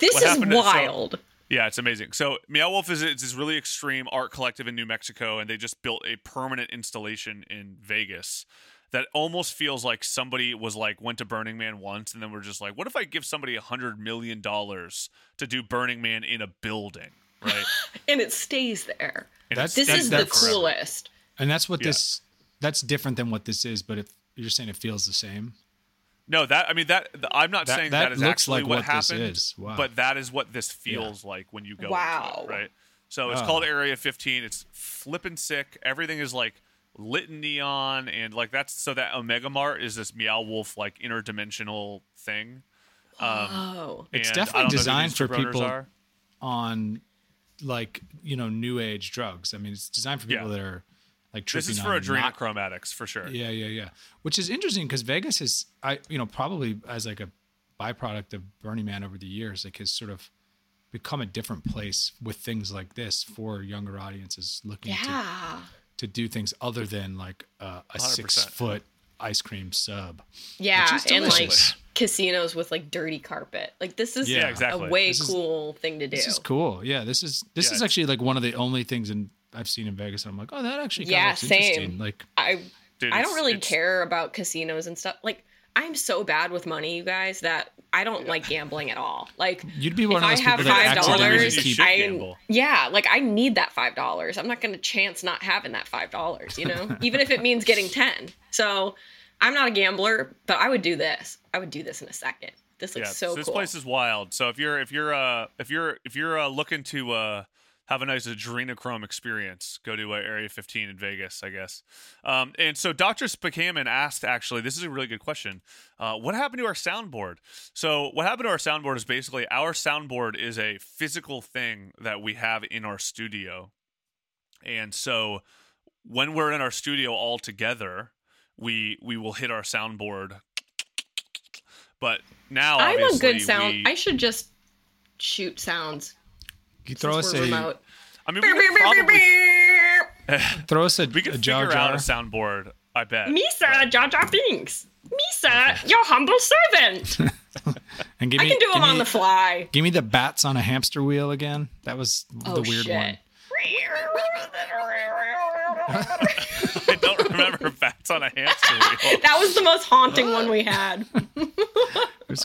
this is happened to- so- wild. yeah, it's amazing. So Meow Wolf is it's this really extreme art collective in New Mexico, and they just built a permanent installation in Vegas that almost feels like somebody was like went to Burning Man once, and then we're just like, what if I give somebody a hundred million dollars to do Burning Man in a building, right? [laughs] and it stays there. And That's- This it's- is that's the forever. coolest. and that's what Yeah. this that's different than what this is. But if you're saying it feels the same, No, that I mean that th- I'm not That- saying that that is looks actually like what, what this happened, is. Wow. but that is what this feels like when you go. Wow. into it, right? So it's Oh. called Area 15. It's flippin' sick. Everything is like lit in neon and like that's so that Omega Mart is this Meow Wolf like interdimensional thing. Um, Oh, It's definitely I don't know who designed for people- are. on like you know new age drugs. I mean, it's designed for people Yeah. that are like This tripping is for not- adrenochrome addicts for sure. Yeah, yeah, yeah. Which is interesting because Vegas is, I you know, probably as like a byproduct of Burning Man over the years, like has sort of become a different place with things like this for younger audiences looking yeah. to do things other than like uh, a 100%. six foot ice cream sub. Yeah, and like casinos with like dirty carpet. Like this is Yeah, exactly. a way This is- cool thing to do. This is cool. Yeah, this is this Yeah, is actually like one of the only things in I've seen in Vegas. I'm like, oh, that actually kinda Yeah, looks same. interesting. Like, I Dude, I don't really care about casinos and stuff. Like I'm so bad with money, you guys, that I don't like gambling at all. Like you'd be one if of I have five dollars, just you keep. should I gamble. yeah, like I need that five dollars. I'm not going to chance not having that five dollars. You know, [laughs] even if it means getting ten. So I'm not a gambler, but I would do this. I would do this in a second. This looks yeah, so this cool. place is wild. So if you're if you're uh if you're if you're uh, looking to uh have a nice adrenochrome experience, go to uh, Area 15 in Vegas, I guess. Um, and so Dr. Spakaman asked, actually, this is a really good question. Uh, what happened to our soundboard? So what happened to our soundboard is basically our soundboard is a physical thing that we have in our studio, and so when we're in our studio all together, we we will hit our soundboard. But now I'm a good sound. we- I should just shoot sounds. You throw us since a remote. I mean, we could probably [laughs] throw us a, [sighs] we a could jar figure out a soundboard. I bet. Misa Jar Jar Binks. Misa, your humble servant. [laughs] and give I can do give them on the fly. Give me the bats on a hamster wheel again. That was Oh the weird shit. one. [laughs] I don't remember bats on a hamster wheel. That was the most haunting one we had.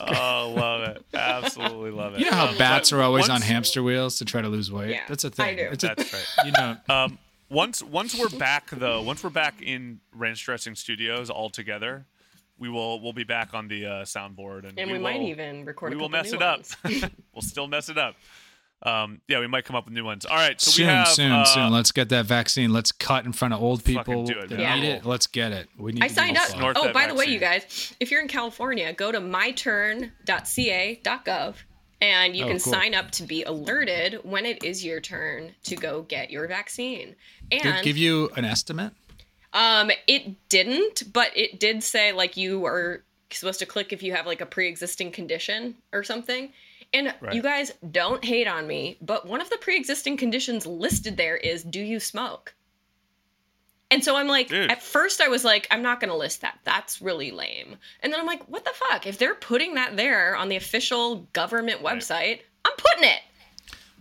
Oh, love it! Absolutely love [laughs] it. You know how Um, bats are always on hamster wheels to try to lose weight. Yeah, That's a thing. I do. It's a, That's right. [laughs] you know, Um, once once we're back though, once we're back in Ranch Dressing Studios all together, we will we'll be back on the uh, soundboard and, And we, will, might even record we a will mess new it up. [laughs] we'll still mess it up. Um, yeah, we might come up with new ones. All right, so soon, we have soon, uh, soon. Let's get that vaccine. Let's cut in front of old people do it, that man. need Yeah. it. Let's get it. We need I to signed up. North Oh, that by the way, you guys, if you're in California, go to myturn.ca.gov and you Oh, can cool. sign up to be alerted when it is your turn to go get your vaccine. Did And it give you an estimate? Um, it didn't, but it did say like you are supposed to click if you have like a pre-existing condition or something. And Right. you guys don't hate on me, but one of the pre-existing conditions listed there is do you smoke? And so I'm like, Dude. at first I was like, I'm not going to list that. That's really lame. And then I'm like, what the fuck? If they're putting that there on the official government website, I'm putting it.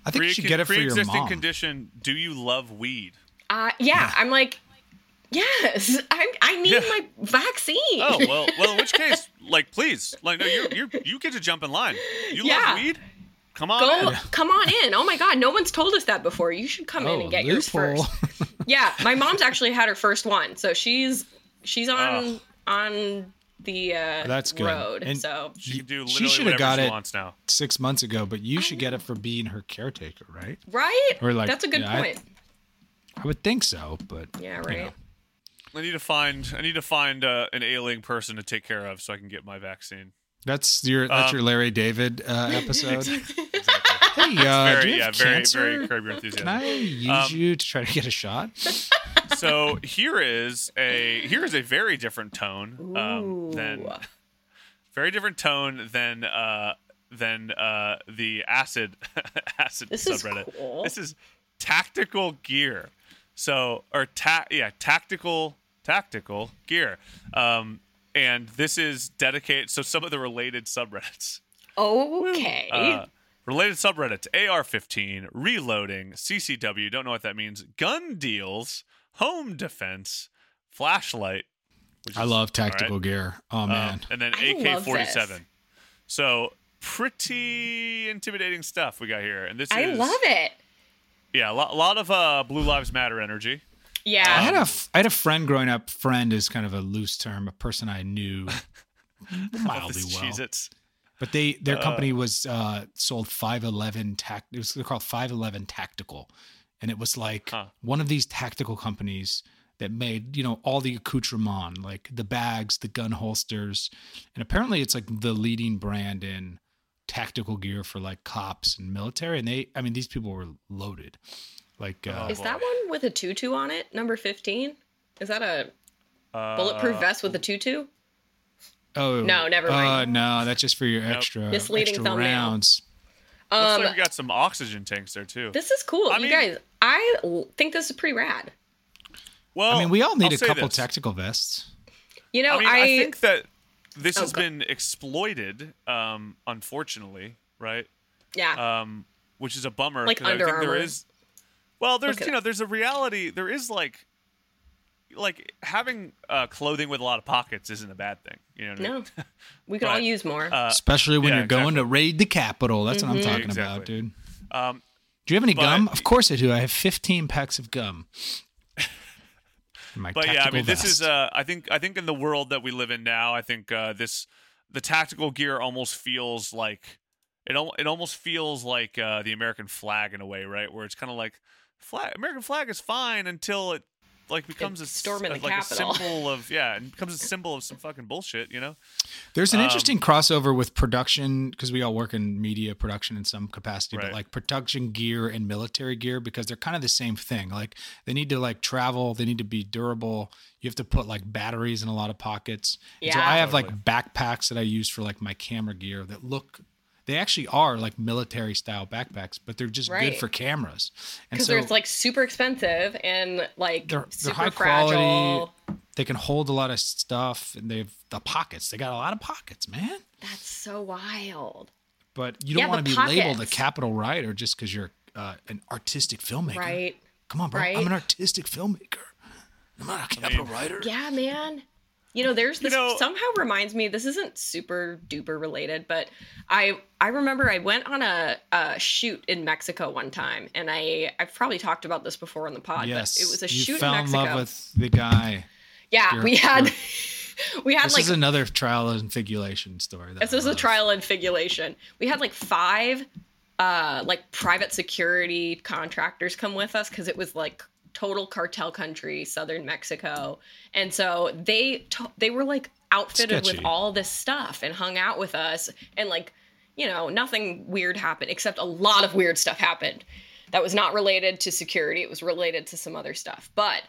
I think you should get it for your mom. Pre-existing condition. Do you love weed? Uh, yeah, I'm like, yes, I, I need Yeah. my vaccine. Oh well, well. In which [laughs] case, like, please, like, no, you you you get to jump in line. You Yeah. love weed? Come on. Go, in. [laughs] come on in. Oh my God, no one's told us that before. You should come in Oh, and get yours loophole. first. [laughs] Yeah, my mom's actually had her first one, so she's she's on on the uh, That's good. road. And so She can do She should have got it now. Six months ago, but you should get it for being her caretaker, right? right, Or like- that's a good yeah, point. I would think so, but yeah, you right. know. I need to find I need to find uh, an ailing person to take care of so I can get my vaccine. That's your that's Um, your Larry David uh, [laughs] episode. Exactly. Hey, uh, do very you have very cancer? very curb your Can enthusiasm. I use Um, you to try to get a shot? [laughs] so here is a here is a very different tone um, than very different tone than uh, than uh, the acid [laughs] acid This is subreddit. cool. This is tactical gear. So or ta- yeah tactical tactical gear. Um, and this is dedicated. So some of the related subreddits. Okay. Uh, related subreddits AR-15, reloading, CCW. Don't know what that means. Gun deals, home defense, flashlight. Which I is- love tactical right, gear. Oh um, man, and then AK-47. So pretty intimidating stuff we got here, and this I is love it. Yeah, a lot, a lot of uh, Blue Lives Matter energy. Yeah. I had a I had a friend growing up. Friend is kind of a loose term. A person I knew [laughs] mildly well. But they their company was uh, sold 511 tact. It was called 511 Tactical, and it was like Huh. one of these tactical companies that made you know all the accoutrement, like the bags, the gun holsters, and apparently it's like the leading brand in tactical gear for like cops and military. And they, I mean, these people were loaded. Like, uh, Is that one with a tutu on it? Number 15? Is that a Uh, bulletproof vest with a tutu? oh No, never Uh, mind. no, that's just for your extra Misleading extra thumbnail. rounds. Looks Um, like we got some oxygen tanks there too. this is cool. I you mean- guys, I think this is pretty rad. well, I mean, we all need I'll a couple this. tactical vests. You know, I mean, I, I, think that this Oh, has go- been exploited, um, unfortunately, right? yeah. Um, which is a bummer. Like 'cause I think there Armour. is. Well, there's Look at you know there's a reality. There is like, like having uh, clothing with a lot of pockets isn't a bad thing. You know. What I mean? no. [laughs] We [laughs] could all use more. Uh, Especially when yeah, you're going exactly. to raid the Capitol. That's what I'm talking Exactly. about, dude. Um, Do you have any But- gum? Of course I do. I have 15 packs of gum. [laughs] My but yeah, I tactical mean, this is. Uh, I think. I think in the world that we live in now, I think uh, this the tactical gear almost feels like it. al- It almost feels like uh, the American flag in a way, right? Where it's kind of like flag. American flag is fine until it like becomes a s- storming the like Capitol. a symbol [laughs] of yeah, and becomes a symbol of some fucking bullshit. You know. There's an um, interesting crossover with production because we all work in media production in some capacity, Right. but like production gear and military gear because they're kind of the same thing. Like they need to like travel, they need to be durable. You have to put like batteries in a lot of pockets. And so Yeah. I have like backpacks that I use for like my camera gear that look. They actually are like military style backpacks, but they're just good for cameras. Because so they're like super expensive and like they're, they're super high fragile. quality. They can hold a lot of stuff, and they've the pockets. They got a lot of pockets, man. That's so wild. But you don't Yeah, want to be labeled a capital writer just because you're uh, an artistic filmmaker. Right. Come on, bro. Right. I'm an artistic filmmaker. I'm not a capital writer. Yeah, man. You know, there's this know- somehow reminds me. This isn't super duper related, but I I remember I went on a, a shoot in Mexico one time, and I I've probably talked about this before on the pod. Yes. but it was a you shoot fell in in Mexico. love with the guy. yeah, your- we had [laughs] we had This like is another trial and figulation story. this I was a trial and figulation. We had like five uh like private security contractors come with us because it was like total cartel country, southern Mexico. And so they to- they were like outfitted Sketchy. with all this stuff and hung out with us and like you know, nothing weird happened except a lot of weird stuff happened. That was not related to security. It was related to some other stuff. But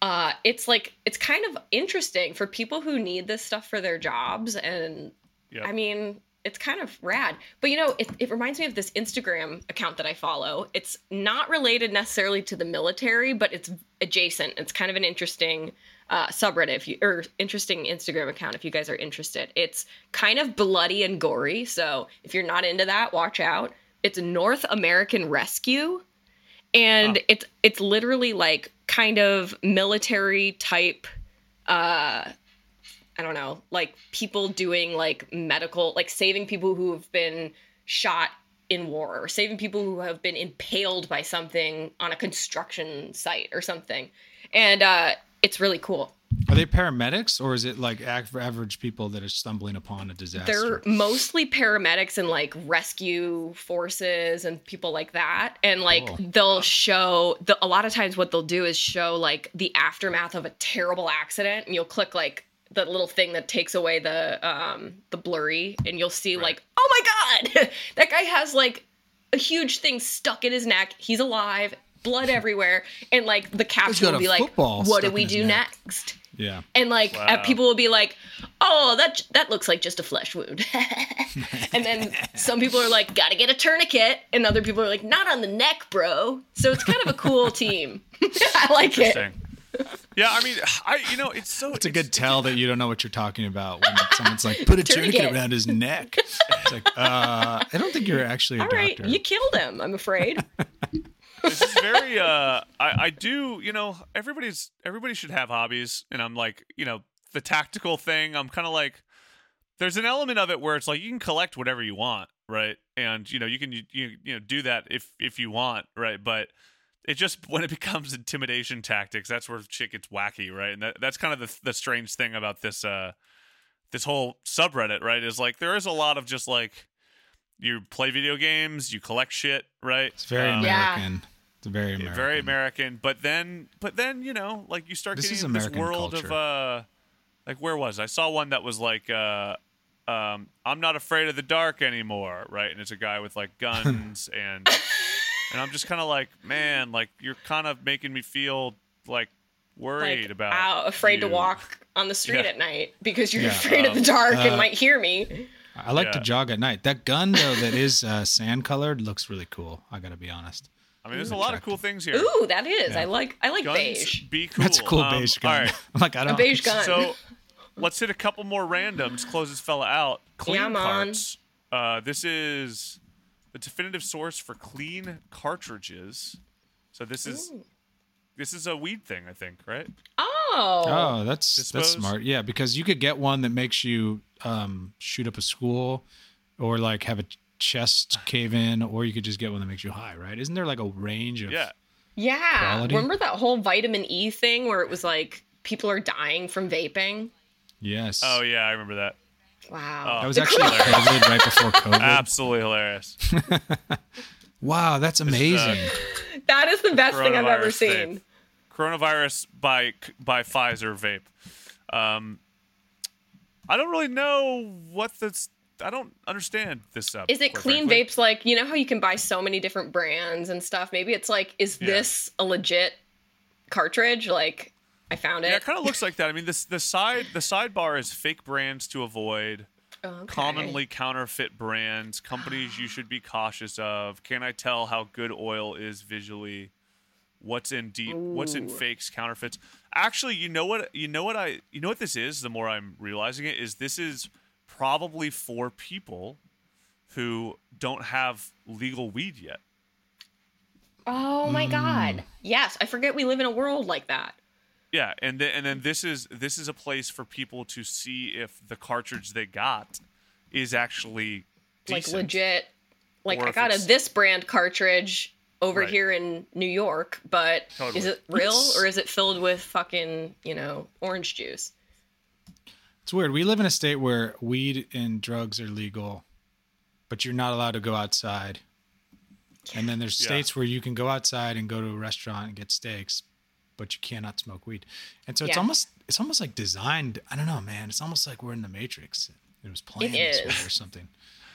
uh, it's like it's kind of interesting for people who need this stuff for their jobs and Yep. I mean, it's kind of rad. But you know, it, it reminds me of this Instagram account that I follow. It's not related necessarily to the military, but it's adjacent. It's kind of an interesting uh, subreddit if you, or interesting Instagram account if you guys are interested. It's kind of bloody and gory, so if you're not into that, watch out. It's North American Rescue, and it's it's literally like kind of military type. Uh, I don't know, like people doing like medical, like saving people who have been shot in war or saving people who have been impaled by something on a construction site or something. And uh, it's really cool. Are they paramedics or is it like average people that are stumbling upon a disaster? They're mostly paramedics and like rescue forces and people like that. And like Cool. they'll show the, a lot of times what they'll do is show like the aftermath of a terrible accident and you'll click like the little thing that takes away the um the blurry and you'll see like oh my god! [laughs] That guy has like a huge thing stuck in his neck. He's alive blood [laughs] everywhere and like the caption got will be like what do we do neck." next? Yeah. and like Wow. people will be like oh that that looks like just a flesh wound. [laughs] And then some people are like gotta get a tourniquet. And other people are like not on the neck bro. So it's kind of a cool team. I like it. Interesting. Yeah, I mean, I you know, it's so It's a good tell that you don't know what you're talking about when someone's like, put a [laughs] tourniquet Tourniquet. around his neck. It's like, uh, I don't think you're actually a all right doctor. you killed him i'm afraid [laughs] this is very uh I, I do you know everybody's everybody should have hobbies and i'm like you know the tactical thing i'm kind of like there's an element of it where it's like you can collect whatever you want right and you know you can you, you, you know do that if if you want right but it just [laughs] when it becomes intimidation tactics that's where shit gets wacky right and that, that's kind of the, the strange thing about this uh this whole subreddit right is like there is a lot of just like you play video games you collect shit right It's very Um, Yeah. American. It's very American. very American. But then, but then you know, like you start This getting is into this American world of culture. uh, like where was I? I saw one that was like, uh, um, I'm not afraid of the dark anymore, right? And it's a guy with like [laughs] guns and and I'm just kind of like, man, like you're kind of making me feel like worried like about out, afraid to walk on the street Yeah. at night because you're Yeah. afraid of the dark and Uh, might hear me I like to jog at night. That gun though, that is uh, sand colored, looks really cool. I gotta be honest. I mean, there's a lot of cool things here. ooh that is Yeah. i like i like Guns, beige be cool. That's a cool Um, beige gun. All right, I'm [laughs] like, I don't. a beige gun So let's hit a couple more randoms. Close this fella out. Clean Yeah, man. carts. Uh, this is the definitive source for clean cartridges. So this is this is a weed thing, I think, right? oh Oh, that's Dispose. that's smart. Yeah, because you could get one that makes you um, shoot up a school, or like have a chest cave in, or you could just get one that makes you high. Right? Isn't there like a range of? Yeah. Yeah. Quality? Remember that whole vitamin E thing where it was like people are dying from vaping? Yes. Oh yeah, I remember that. Wow. That was actually cro- COVID right [laughs] before COVID. Absolutely hilarious. [laughs] Wow, that's amazing. that is the best thing I've ever seen. vape. Coronavirus by by Pfizer vape. Um, I don't really know what this. I don't understand this. Uh, Is it clean frankly. vapes like, you know how you can buy so many different brands and stuff? Maybe it's like, is Yeah. this a legit cartridge? Like, I found it. Yeah, it it. kind of looks like that. I mean, this the side the sidebar is fake brands to avoid, Okay. commonly counterfeit brands, companies you should be cautious of. Can I tell how good oil is visually? What's in deep? What's in fakes, counterfeits? Actually, you know what? You know what I? You know what this is? The more I'm realizing it, is this is probably for people who don't have legal weed yet. Oh my hmm. God. Yes. I forget we live in a world like that. Yeah, and then and then this is this is a place for people to see if the cartridge they got is actually Like, legit. Like, Or I if got a this brand cartridge over Right. here in New York, but is it real or is it filled with fucking, you know, orange juice? It's weird. We live in a state where weed and drugs are legal, but you're not allowed to go outside. And then there's Yeah. states where you can go outside and go to a restaurant and get steaks, but you cannot smoke weed. And so it's Yeah. almost it's almost like designed. I don't know, man. It's almost like we're in the Matrix. It was planned this way or something.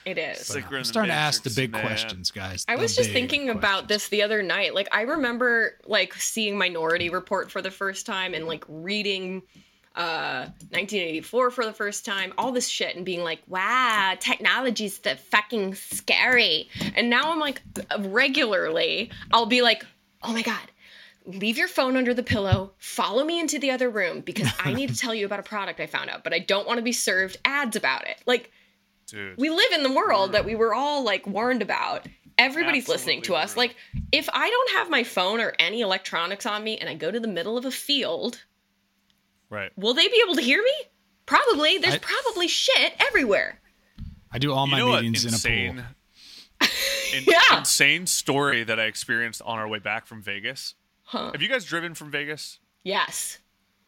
It is. like we're I'm the starting to ask the big man. questions, guys. I The was just big thinking about this the other night. Like I remember like seeing Minority Report for the first time and like reading uh, 1984 for the first time, all this shit, and being like, wow, technology's the fucking scary. And now I'm like, regularly, I'll be like, oh my God, leave your phone under the pillow, follow me into the other room because I need to [laughs] tell you about a product I found out, but I don't want to be served ads about it. Like, Dude. we live in the world that we were all like warned about. Everybody's listening to Absolutely us. true. Like, if I don't have my phone or any electronics on me and I go to the middle of a field, right. will they be able to hear me? Probably. There's I- probably shit everywhere. I do all You my know what meetings in a insane, pool. [laughs] in- Yeah. insane story that I experienced on our way back from Vegas. Huh. Have you guys driven from Vegas? Yes.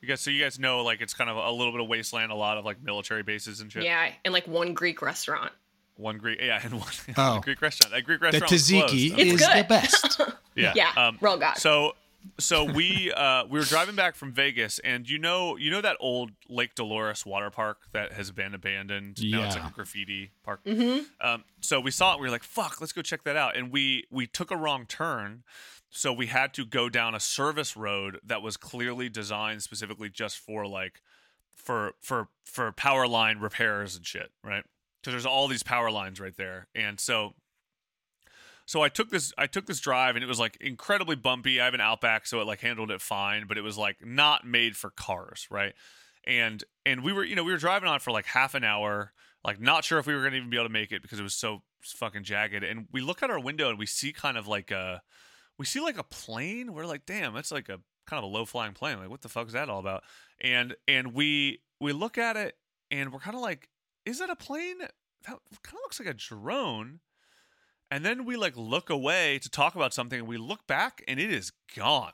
You guys, so you guys know like it's kind of a little bit of wasteland, a lot of like military bases and shit. Yeah. And like one Greek restaurant. One Greek, yeah, and one [laughs] Oh. Greek restaurant. That Greek restaurant. The tzatziki closed. It's is the best. [laughs] Yeah. Yeah, Um, roll God. So, so we uh, we were driving back from Vegas, and you know you know that old Lake Dolores water park that has been abandoned. Now it's like a graffiti park. Mm-hmm. Um, so we saw it. We were like, "Fuck, let's go check that out." And we we took a wrong turn, so we had to go down a service road that was clearly designed specifically just for like for for for power line repairs and shit, right? Because there's all these power lines right there, and so so I took this I took this drive and it was like incredibly bumpy. I have an Outback, so it like handled it fine, but it was like not made for cars, right? And and we were you know we were driving on for like half an hour, like not sure if we were gonna even be able to make it because it was so fucking jagged. And we look out our window and we see kind of like a we see like a plane. We're like, damn, that's like a kind of a low flying plane. Like, what the fuck is that all about? And and we we look at it and we're kind of like, is that a plane? That kind of looks like a drone. And then we like look away to talk about something and we look back and it is gone.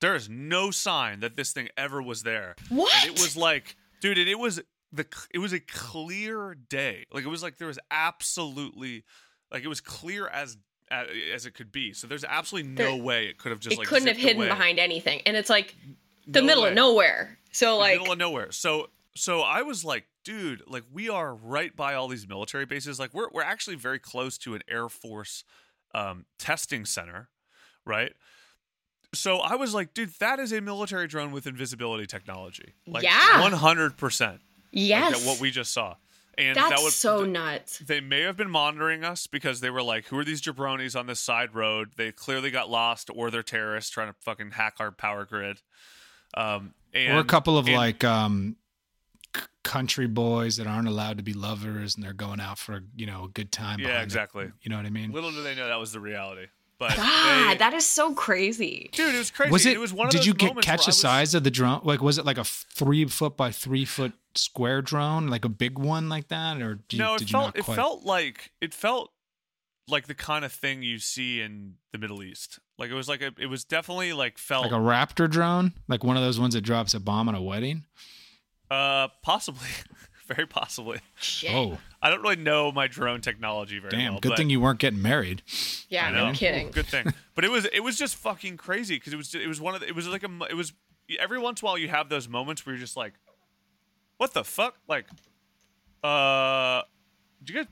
There is no sign that this thing ever was there. What? And it was like, dude, and it was the it was a clear day. Like it was like there was absolutely like it was clear as as it could be. So there's absolutely no There- way it could have just it like couldn't have hidden away. behind anything. And it's like the No middle way. of nowhere. So The like middle of nowhere. So so I was like, dude, like we are right by all these military bases. Like we're we're actually very close to an Air Force um, testing center, right? So I was like, dude, that is a military drone with invisibility technology. Like Yeah. one hundred percent. yes. Like what we just saw. And That's that would so nuts. they may have been monitoring us because they were like, "Who are these jabronis on this side road?" They clearly got lost, or they're terrorists trying to fucking hack our power grid. Um, and or a couple of and- like um c- country boys that aren't allowed to be lovers and they're going out for you know a good time Yeah, behind it. exactly. you know what i mean Little do they know that was the reality. But God, they- that is so crazy. dude, it was crazy. was it, was one of did those you get catch where I the was- size of the drone like was it like a three foot by three foot square drone like a big one like that or do you, no, it did you felt not it felt like it felt like the kind of thing you see in the Middle East. Like it was like a, it was definitely like felt like a raptor drone like one of those ones that drops a bomb at a wedding uh possibly, [laughs] very possibly. Shit. oh I don't really know my drone technology very well. damn well. good thing you weren't getting married yeah, I no kidding. Good thing. [laughs] But it was it was just fucking crazy because it was it was one of the, it was like a it was every once in a while you have those moments where you're just like, what the fuck? Like, uh, did you guys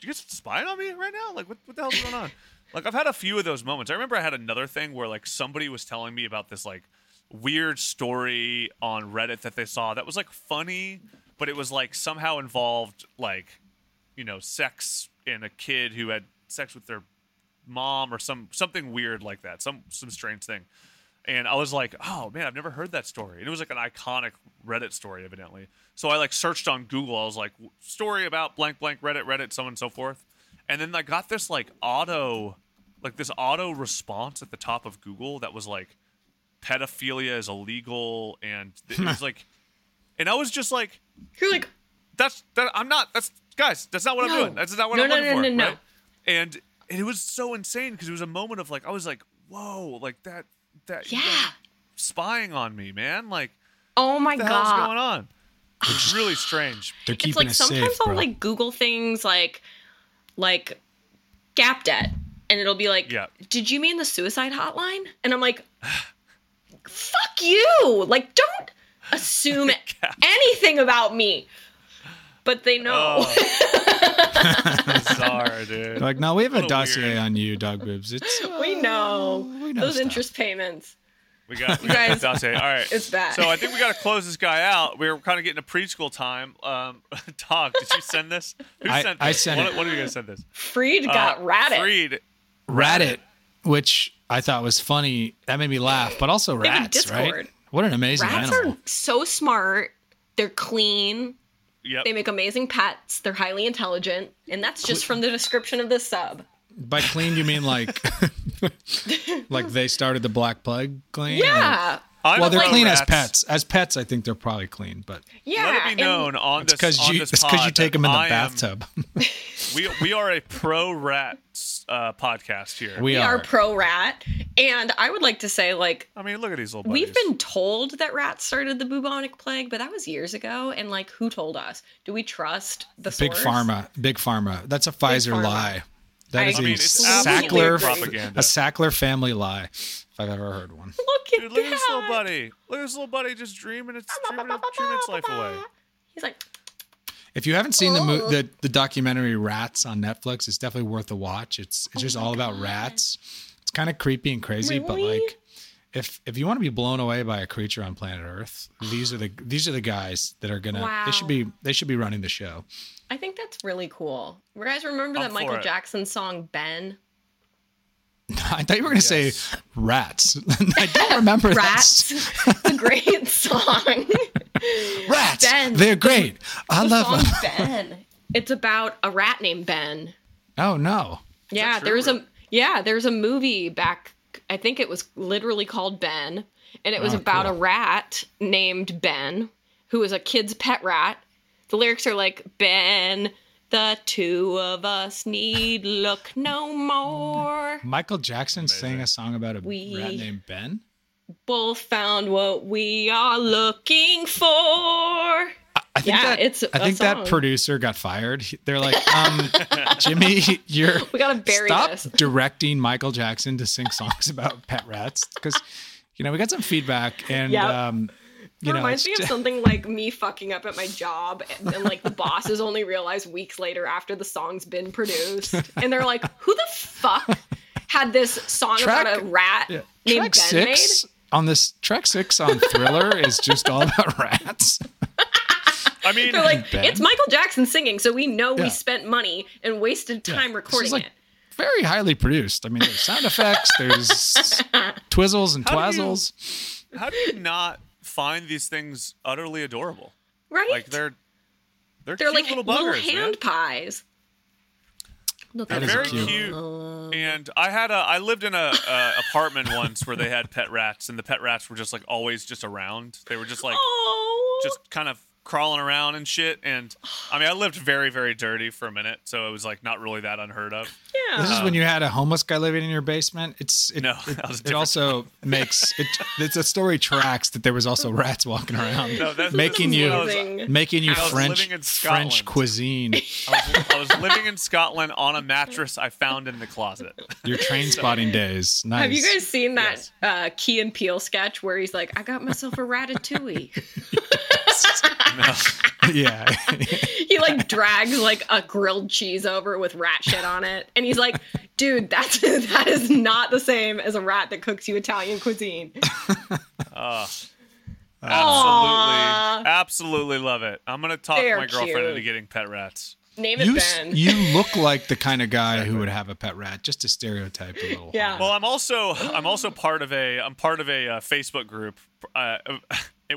did you guys spying on me right now? Like, what what the hell's going on? [laughs] Like, I've had a few of those moments. I remember I had another thing where like somebody was telling me about this like weird story on Reddit that they saw that was like funny, but it was like somehow involved like you know sex and a kid who had sex with their mom or some something weird like that, some some strange thing. And I was like, "Oh man, I've never heard that story." And it was like an iconic Reddit story, evidently. So I like searched on Google. I was like, "Story about blank blank Reddit, Reddit, so on and so forth." And then I got this like auto, like this auto response at the top of Google that was like, "Pedophilia is illegal," and it was [laughs] like, and I was just like, You're like, that's that I'm not that's guys, that's not what No. I'm doing. That's not what No, I'm no, looking no, for. no, no. right? And and it was so insane because it was a moment of like I was like, whoa, like that that you guys Yeah. are spying on me, man. Like oh my what the god. hell's going on? It's [sighs] really strange. they're keeping it's like us sometimes safe I'll bro like Google things like like gap debt and it'll be like, Yeah. did you mean the suicide hotline? And I'm like, [sighs] fuck you. Like, don't [laughs] assume anything about me. But they know. Oh. [laughs] [laughs] Bizarre, [laughs] dude. They're like no we have a Little dossier weird. on you dog boobs it's uh, [laughs] we know. we know Those stuff. interest payments. We got, we You got guys- Dante. All right. It's bad. So I think we got to close this guy out. We are kind of getting to preschool time. Um, Dog, did you send this? Who I- sent this? I sent One, it. one of you guys sent this? Freed Uh, got ratted. Freed. Reddit, which I thought was funny. That made me laugh, but also They have a rats, right? What an amazing Rats animal. are so smart. They're clean. Yep. They make amazing pets. They're highly intelligent, and that's just from the description of this sub. By clean, you mean like [laughs] [laughs] like they started the Black Plague clean? Yeah, I'm Well, they're pro clean as pets. As pets, I think they're probably clean, but yeah. Let it be and known on it's this because you this it's because you take them in the I am- bathtub. [laughs] [laughs] we we are a pro rats uh, podcast here. we we are. are pro rat, and I would like to say, like, I mean, look at these little. we've been told that rats started the bubonic plague, but that was years ago. And like, who told us? Do we trust the Big source? pharma. Big pharma. That's a Pfizer pharma. lie. That I is mean, a Sackler propaganda. a Sackler family lie. If I've ever heard one. Look at Dude, look at this little buddy. Look at this little buddy just dreaming its dreaming, dreaming its life away. He's like, If you haven't seen the, mo- Oh. the the documentary Rats on Netflix, it's definitely worth a watch. It's it's oh just all about rats. It's kind of creepy and crazy, but like if if you want to be blown away by a creature on planet Earth, these are the these are the guys that are gonna Wow. they should be they should be running the show. I think that's really cool. You guys remember I'm that Michael it. Jackson song Ben? [laughs] I thought you were gonna say rats. [laughs] I don't remember that. Rats. it's a great [laughs] song. Rats. Ben. They're great. I the love song them. Ben. It's about a rat named Ben. Oh no. Yeah, true? there's a yeah, there's a movie back. I think it was literally called Ben, and it was Oh, about cool. a rat named Ben who was a kid's pet rat. The lyrics are like Ben. The two of us need look no more. Michael Jackson sang a song about a We- rat named Ben. Both found what we are looking for. I think Yeah, that, it's I a think that producer got fired. They're like, um, [laughs] Jimmy, you're We gotta bury stop this. [laughs] directing Michael Jackson to sing songs about pet rats because you know we got some feedback and Yep. um, you It know reminds it's me of something like me fucking up at my job, and, and like the bosses only realize weeks later after the song's been produced, and they're like, "Who the fuck had this song Track- about a rat yeah. named track Ben six on this track six on Thriller is just all about rats. [laughs] I mean. They're like, Ben? "It's Michael Jackson singing, so we know Yeah. we spent money and wasted time This is recording like it." Very highly produced. I mean, there's sound effects, there's [laughs] twizzles and How do you- twazzles. how do you not find these things utterly adorable? Right? Like they're they're, They're cute like little little, buggers, man. hand pies. Look They're very them. cute. And I had a I lived in a, a [laughs] apartment once where they had pet rats, and the pet rats were just like always just around. They were just like Oh, just kind of crawling around and shit. And I mean, I lived very very dirty for a minute, so it was like not really that unheard of. yeah. This is when you had a homeless guy living in your basement. It's it, No, [laughs] it, that was it different. also makes it. It's a story tracks that there was also [laughs] rats walking around, No, that's making you amazing. making you I French living in French cuisine. I was, I was living in Scotland on a mattress I found in the closet. Your Trainspotting days. Nice. Have you guys seen that Yes. uh, Key and Peele sketch where he's like, "I got myself a ratatouille." [laughs] [laughs] yeah. [laughs] he like drags like a grilled cheese over with rat shit on it, and he's like, "Dude, that's [laughs] that is not the same as a rat that cooks you Italian cuisine." Aw. absolutely, absolutely love it. I'm gonna talk They're my girlfriend cute. into getting pet rats. Name it You Ben. you look like the kind of guy who would have a pet rat, just to stereotype a little. Yeah. Well, I'm also I'm also part of a I'm part of a uh, Facebook group. Uh, it-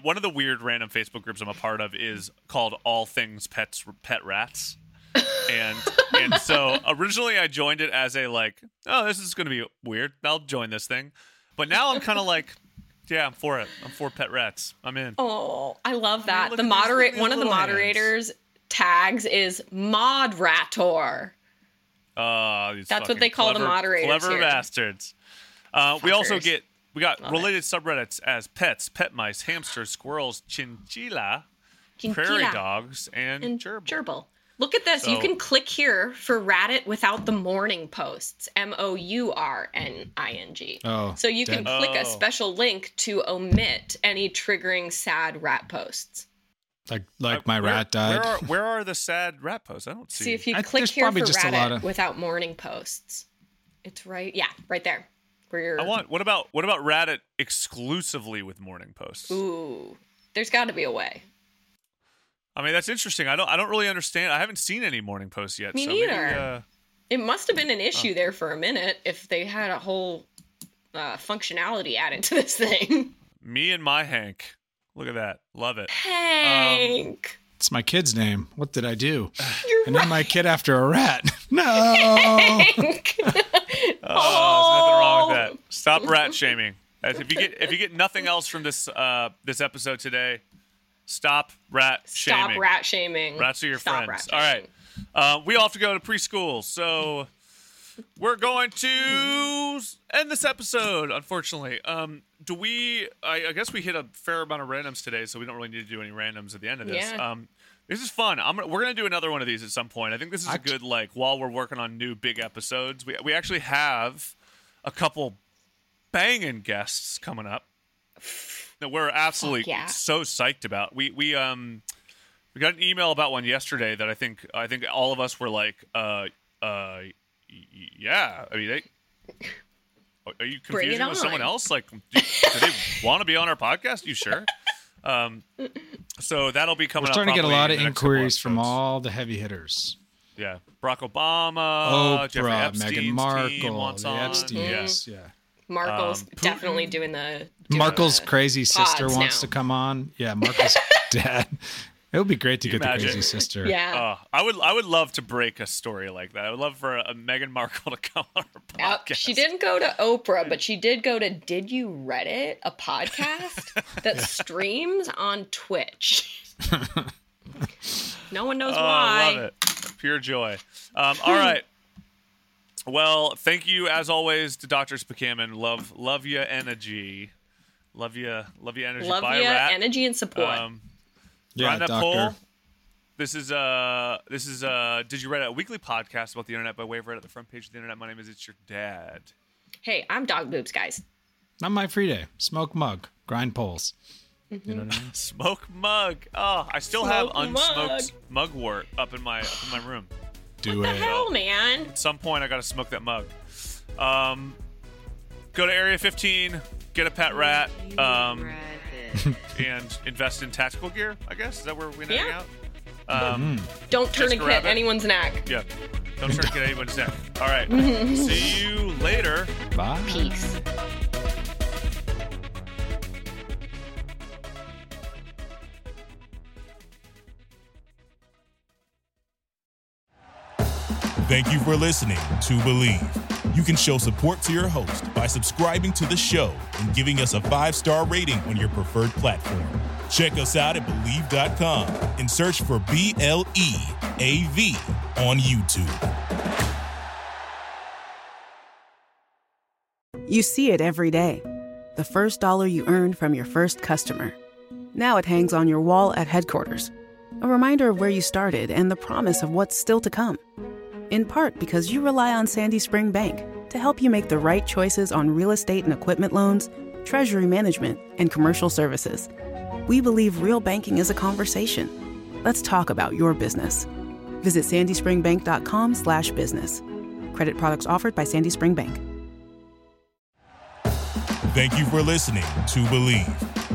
one of the weird random Facebook groups I'm a part of is called All Things Pets Pet Rats. and and so originally I joined it as a like, oh, this is going to be weird. I'll join this thing. But now I'm kind of like, yeah, I'm for it. I'm for pet rats. I'm in. Oh, I love that. the moderate one of the little hands. moderators tags is Modrator. Uh, That's what they call the moderators Clever here. bastards. Uh, we also get we got Love it. related subreddits as pets, pet mice, hamsters, squirrels, chinchilla, prairie dogs, and, and gerbil. gerbil. Look at this. you can click here for Reddit without the morning posts. M O U R N I N G. Oh, So you can dead. click a Oh. special link to omit any triggering sad rat posts. like like my Uh, where- rat died. Where are, [laughs] where are the sad rat posts? I don't see. See if you I- click here for probably just a lot Reddit of- without morning posts. It's right. Yeah, right there. For your I want. What about what about Reddit exclusively with morning posts? Ooh. There's got to be a way. I mean, that's interesting. I don't. I don't really understand. I haven't seen any morning posts yet. Me so maybe, neither. uh, It must have been Oh. an issue there for a minute if they had a whole uh, functionality added to this thing. me and my Hank. Look at that. Love it. Hank. It's my kid's name. What did I do? [sighs] You're I named my kid after a rat. [laughs] No. [laughs] [laughs] Oh, there's nothing wrong with that. Stop rat shaming. If you get if you get nothing else from this uh this episode today, stop rat shaming. Stop rat shaming. Rats are your Stop friends. All right. Uh, we all have to go to preschool, so we're going to end this episode. Unfortunately, um, do we? I, I guess we hit a fair amount of randoms today, so we don't really need to do any randoms at the end of this. Yeah. Um, this is fun. I'm gonna, we're gonna do another one of these at some point. I think this is a good like while we're working on new big episodes. We we actually have a couple banging guests coming up that we're absolutely yeah. so psyched about. We we um we got an email about one yesterday that I think I think all of us were like, uh, uh, y- y- yeah. I mean, they, are you Bring it confusing with someone else? Like, do, do they [laughs] want to be on our podcast? You sure? Um, so that'll be coming. We're up starting to get a lot of the inquiries from all the heavy hitters. Yeah, Barack Obama, Jeffrey Oprah, Epstein's Meghan team Markle, wants the on. Epsteins. Yeah. Markle's Um, definitely doing the. doing Markle's the crazy sister wants now. to come on. Yeah, Markle's [laughs] dad. It would be great to Can you get the crazy sister. [laughs] Yeah. Oh, I would I would love to break a story like that. I would love for a, Meghan Markle to [laughs] come on our Uh, podcast. she didn't go to Oprah, but she did go to Did You Reddit, a podcast [laughs] that streams on Twitch. no one knows Oh, why. I love it. Pure joy. Um, all right. Well, thank you as always to Dr. Spakaman. Love love you energy. Love you love you energy. Love Bye, you, energy and support. Um, Yeah, Grind that doctor. poll. This is uh this is uh did you write a weekly podcast about the internet by way of Reddit at the front page of the internet. My name is It's Your Dad. hey, I'm Dog Boobs, guys. Not my free day. Smoke mug. Grind poles. You know what I mean? [laughs] Smoke mug. Oh, I still have Smoke unsmoked mugwort up in my up in my room. Do What the hell, man? At some point I gotta smoke that mug. Um go to Area 15, get a pet rat, um, [laughs] and invest in tactical gear, I guess. Is that where we're Yeah. out? Um, Don't Just tourniquet grab anyone's neck. yeah. Don't try to get anyone's neck. All right. [laughs] See you later. Bye. Peace. Thank you for listening to Bleav. You can show support to your host by subscribing to the show and giving us a five star rating on your preferred platform. Check us out at Bleav.com and search for B L E A V on YouTube. You see it every day. The first dollar you earned from your first customer. Now it hangs on your wall at headquarters. A reminder of where you started and the promise of what's still to come. In part because you rely on Sandy Spring Bank to help you make the right choices on real estate and equipment loans, treasury management, and commercial services. We believe real banking is a conversation. Let's talk about your business. Visit sandyspringbank.com slash business. Credit products offered by Sandy Spring Bank. Thank you for listening to Bleav.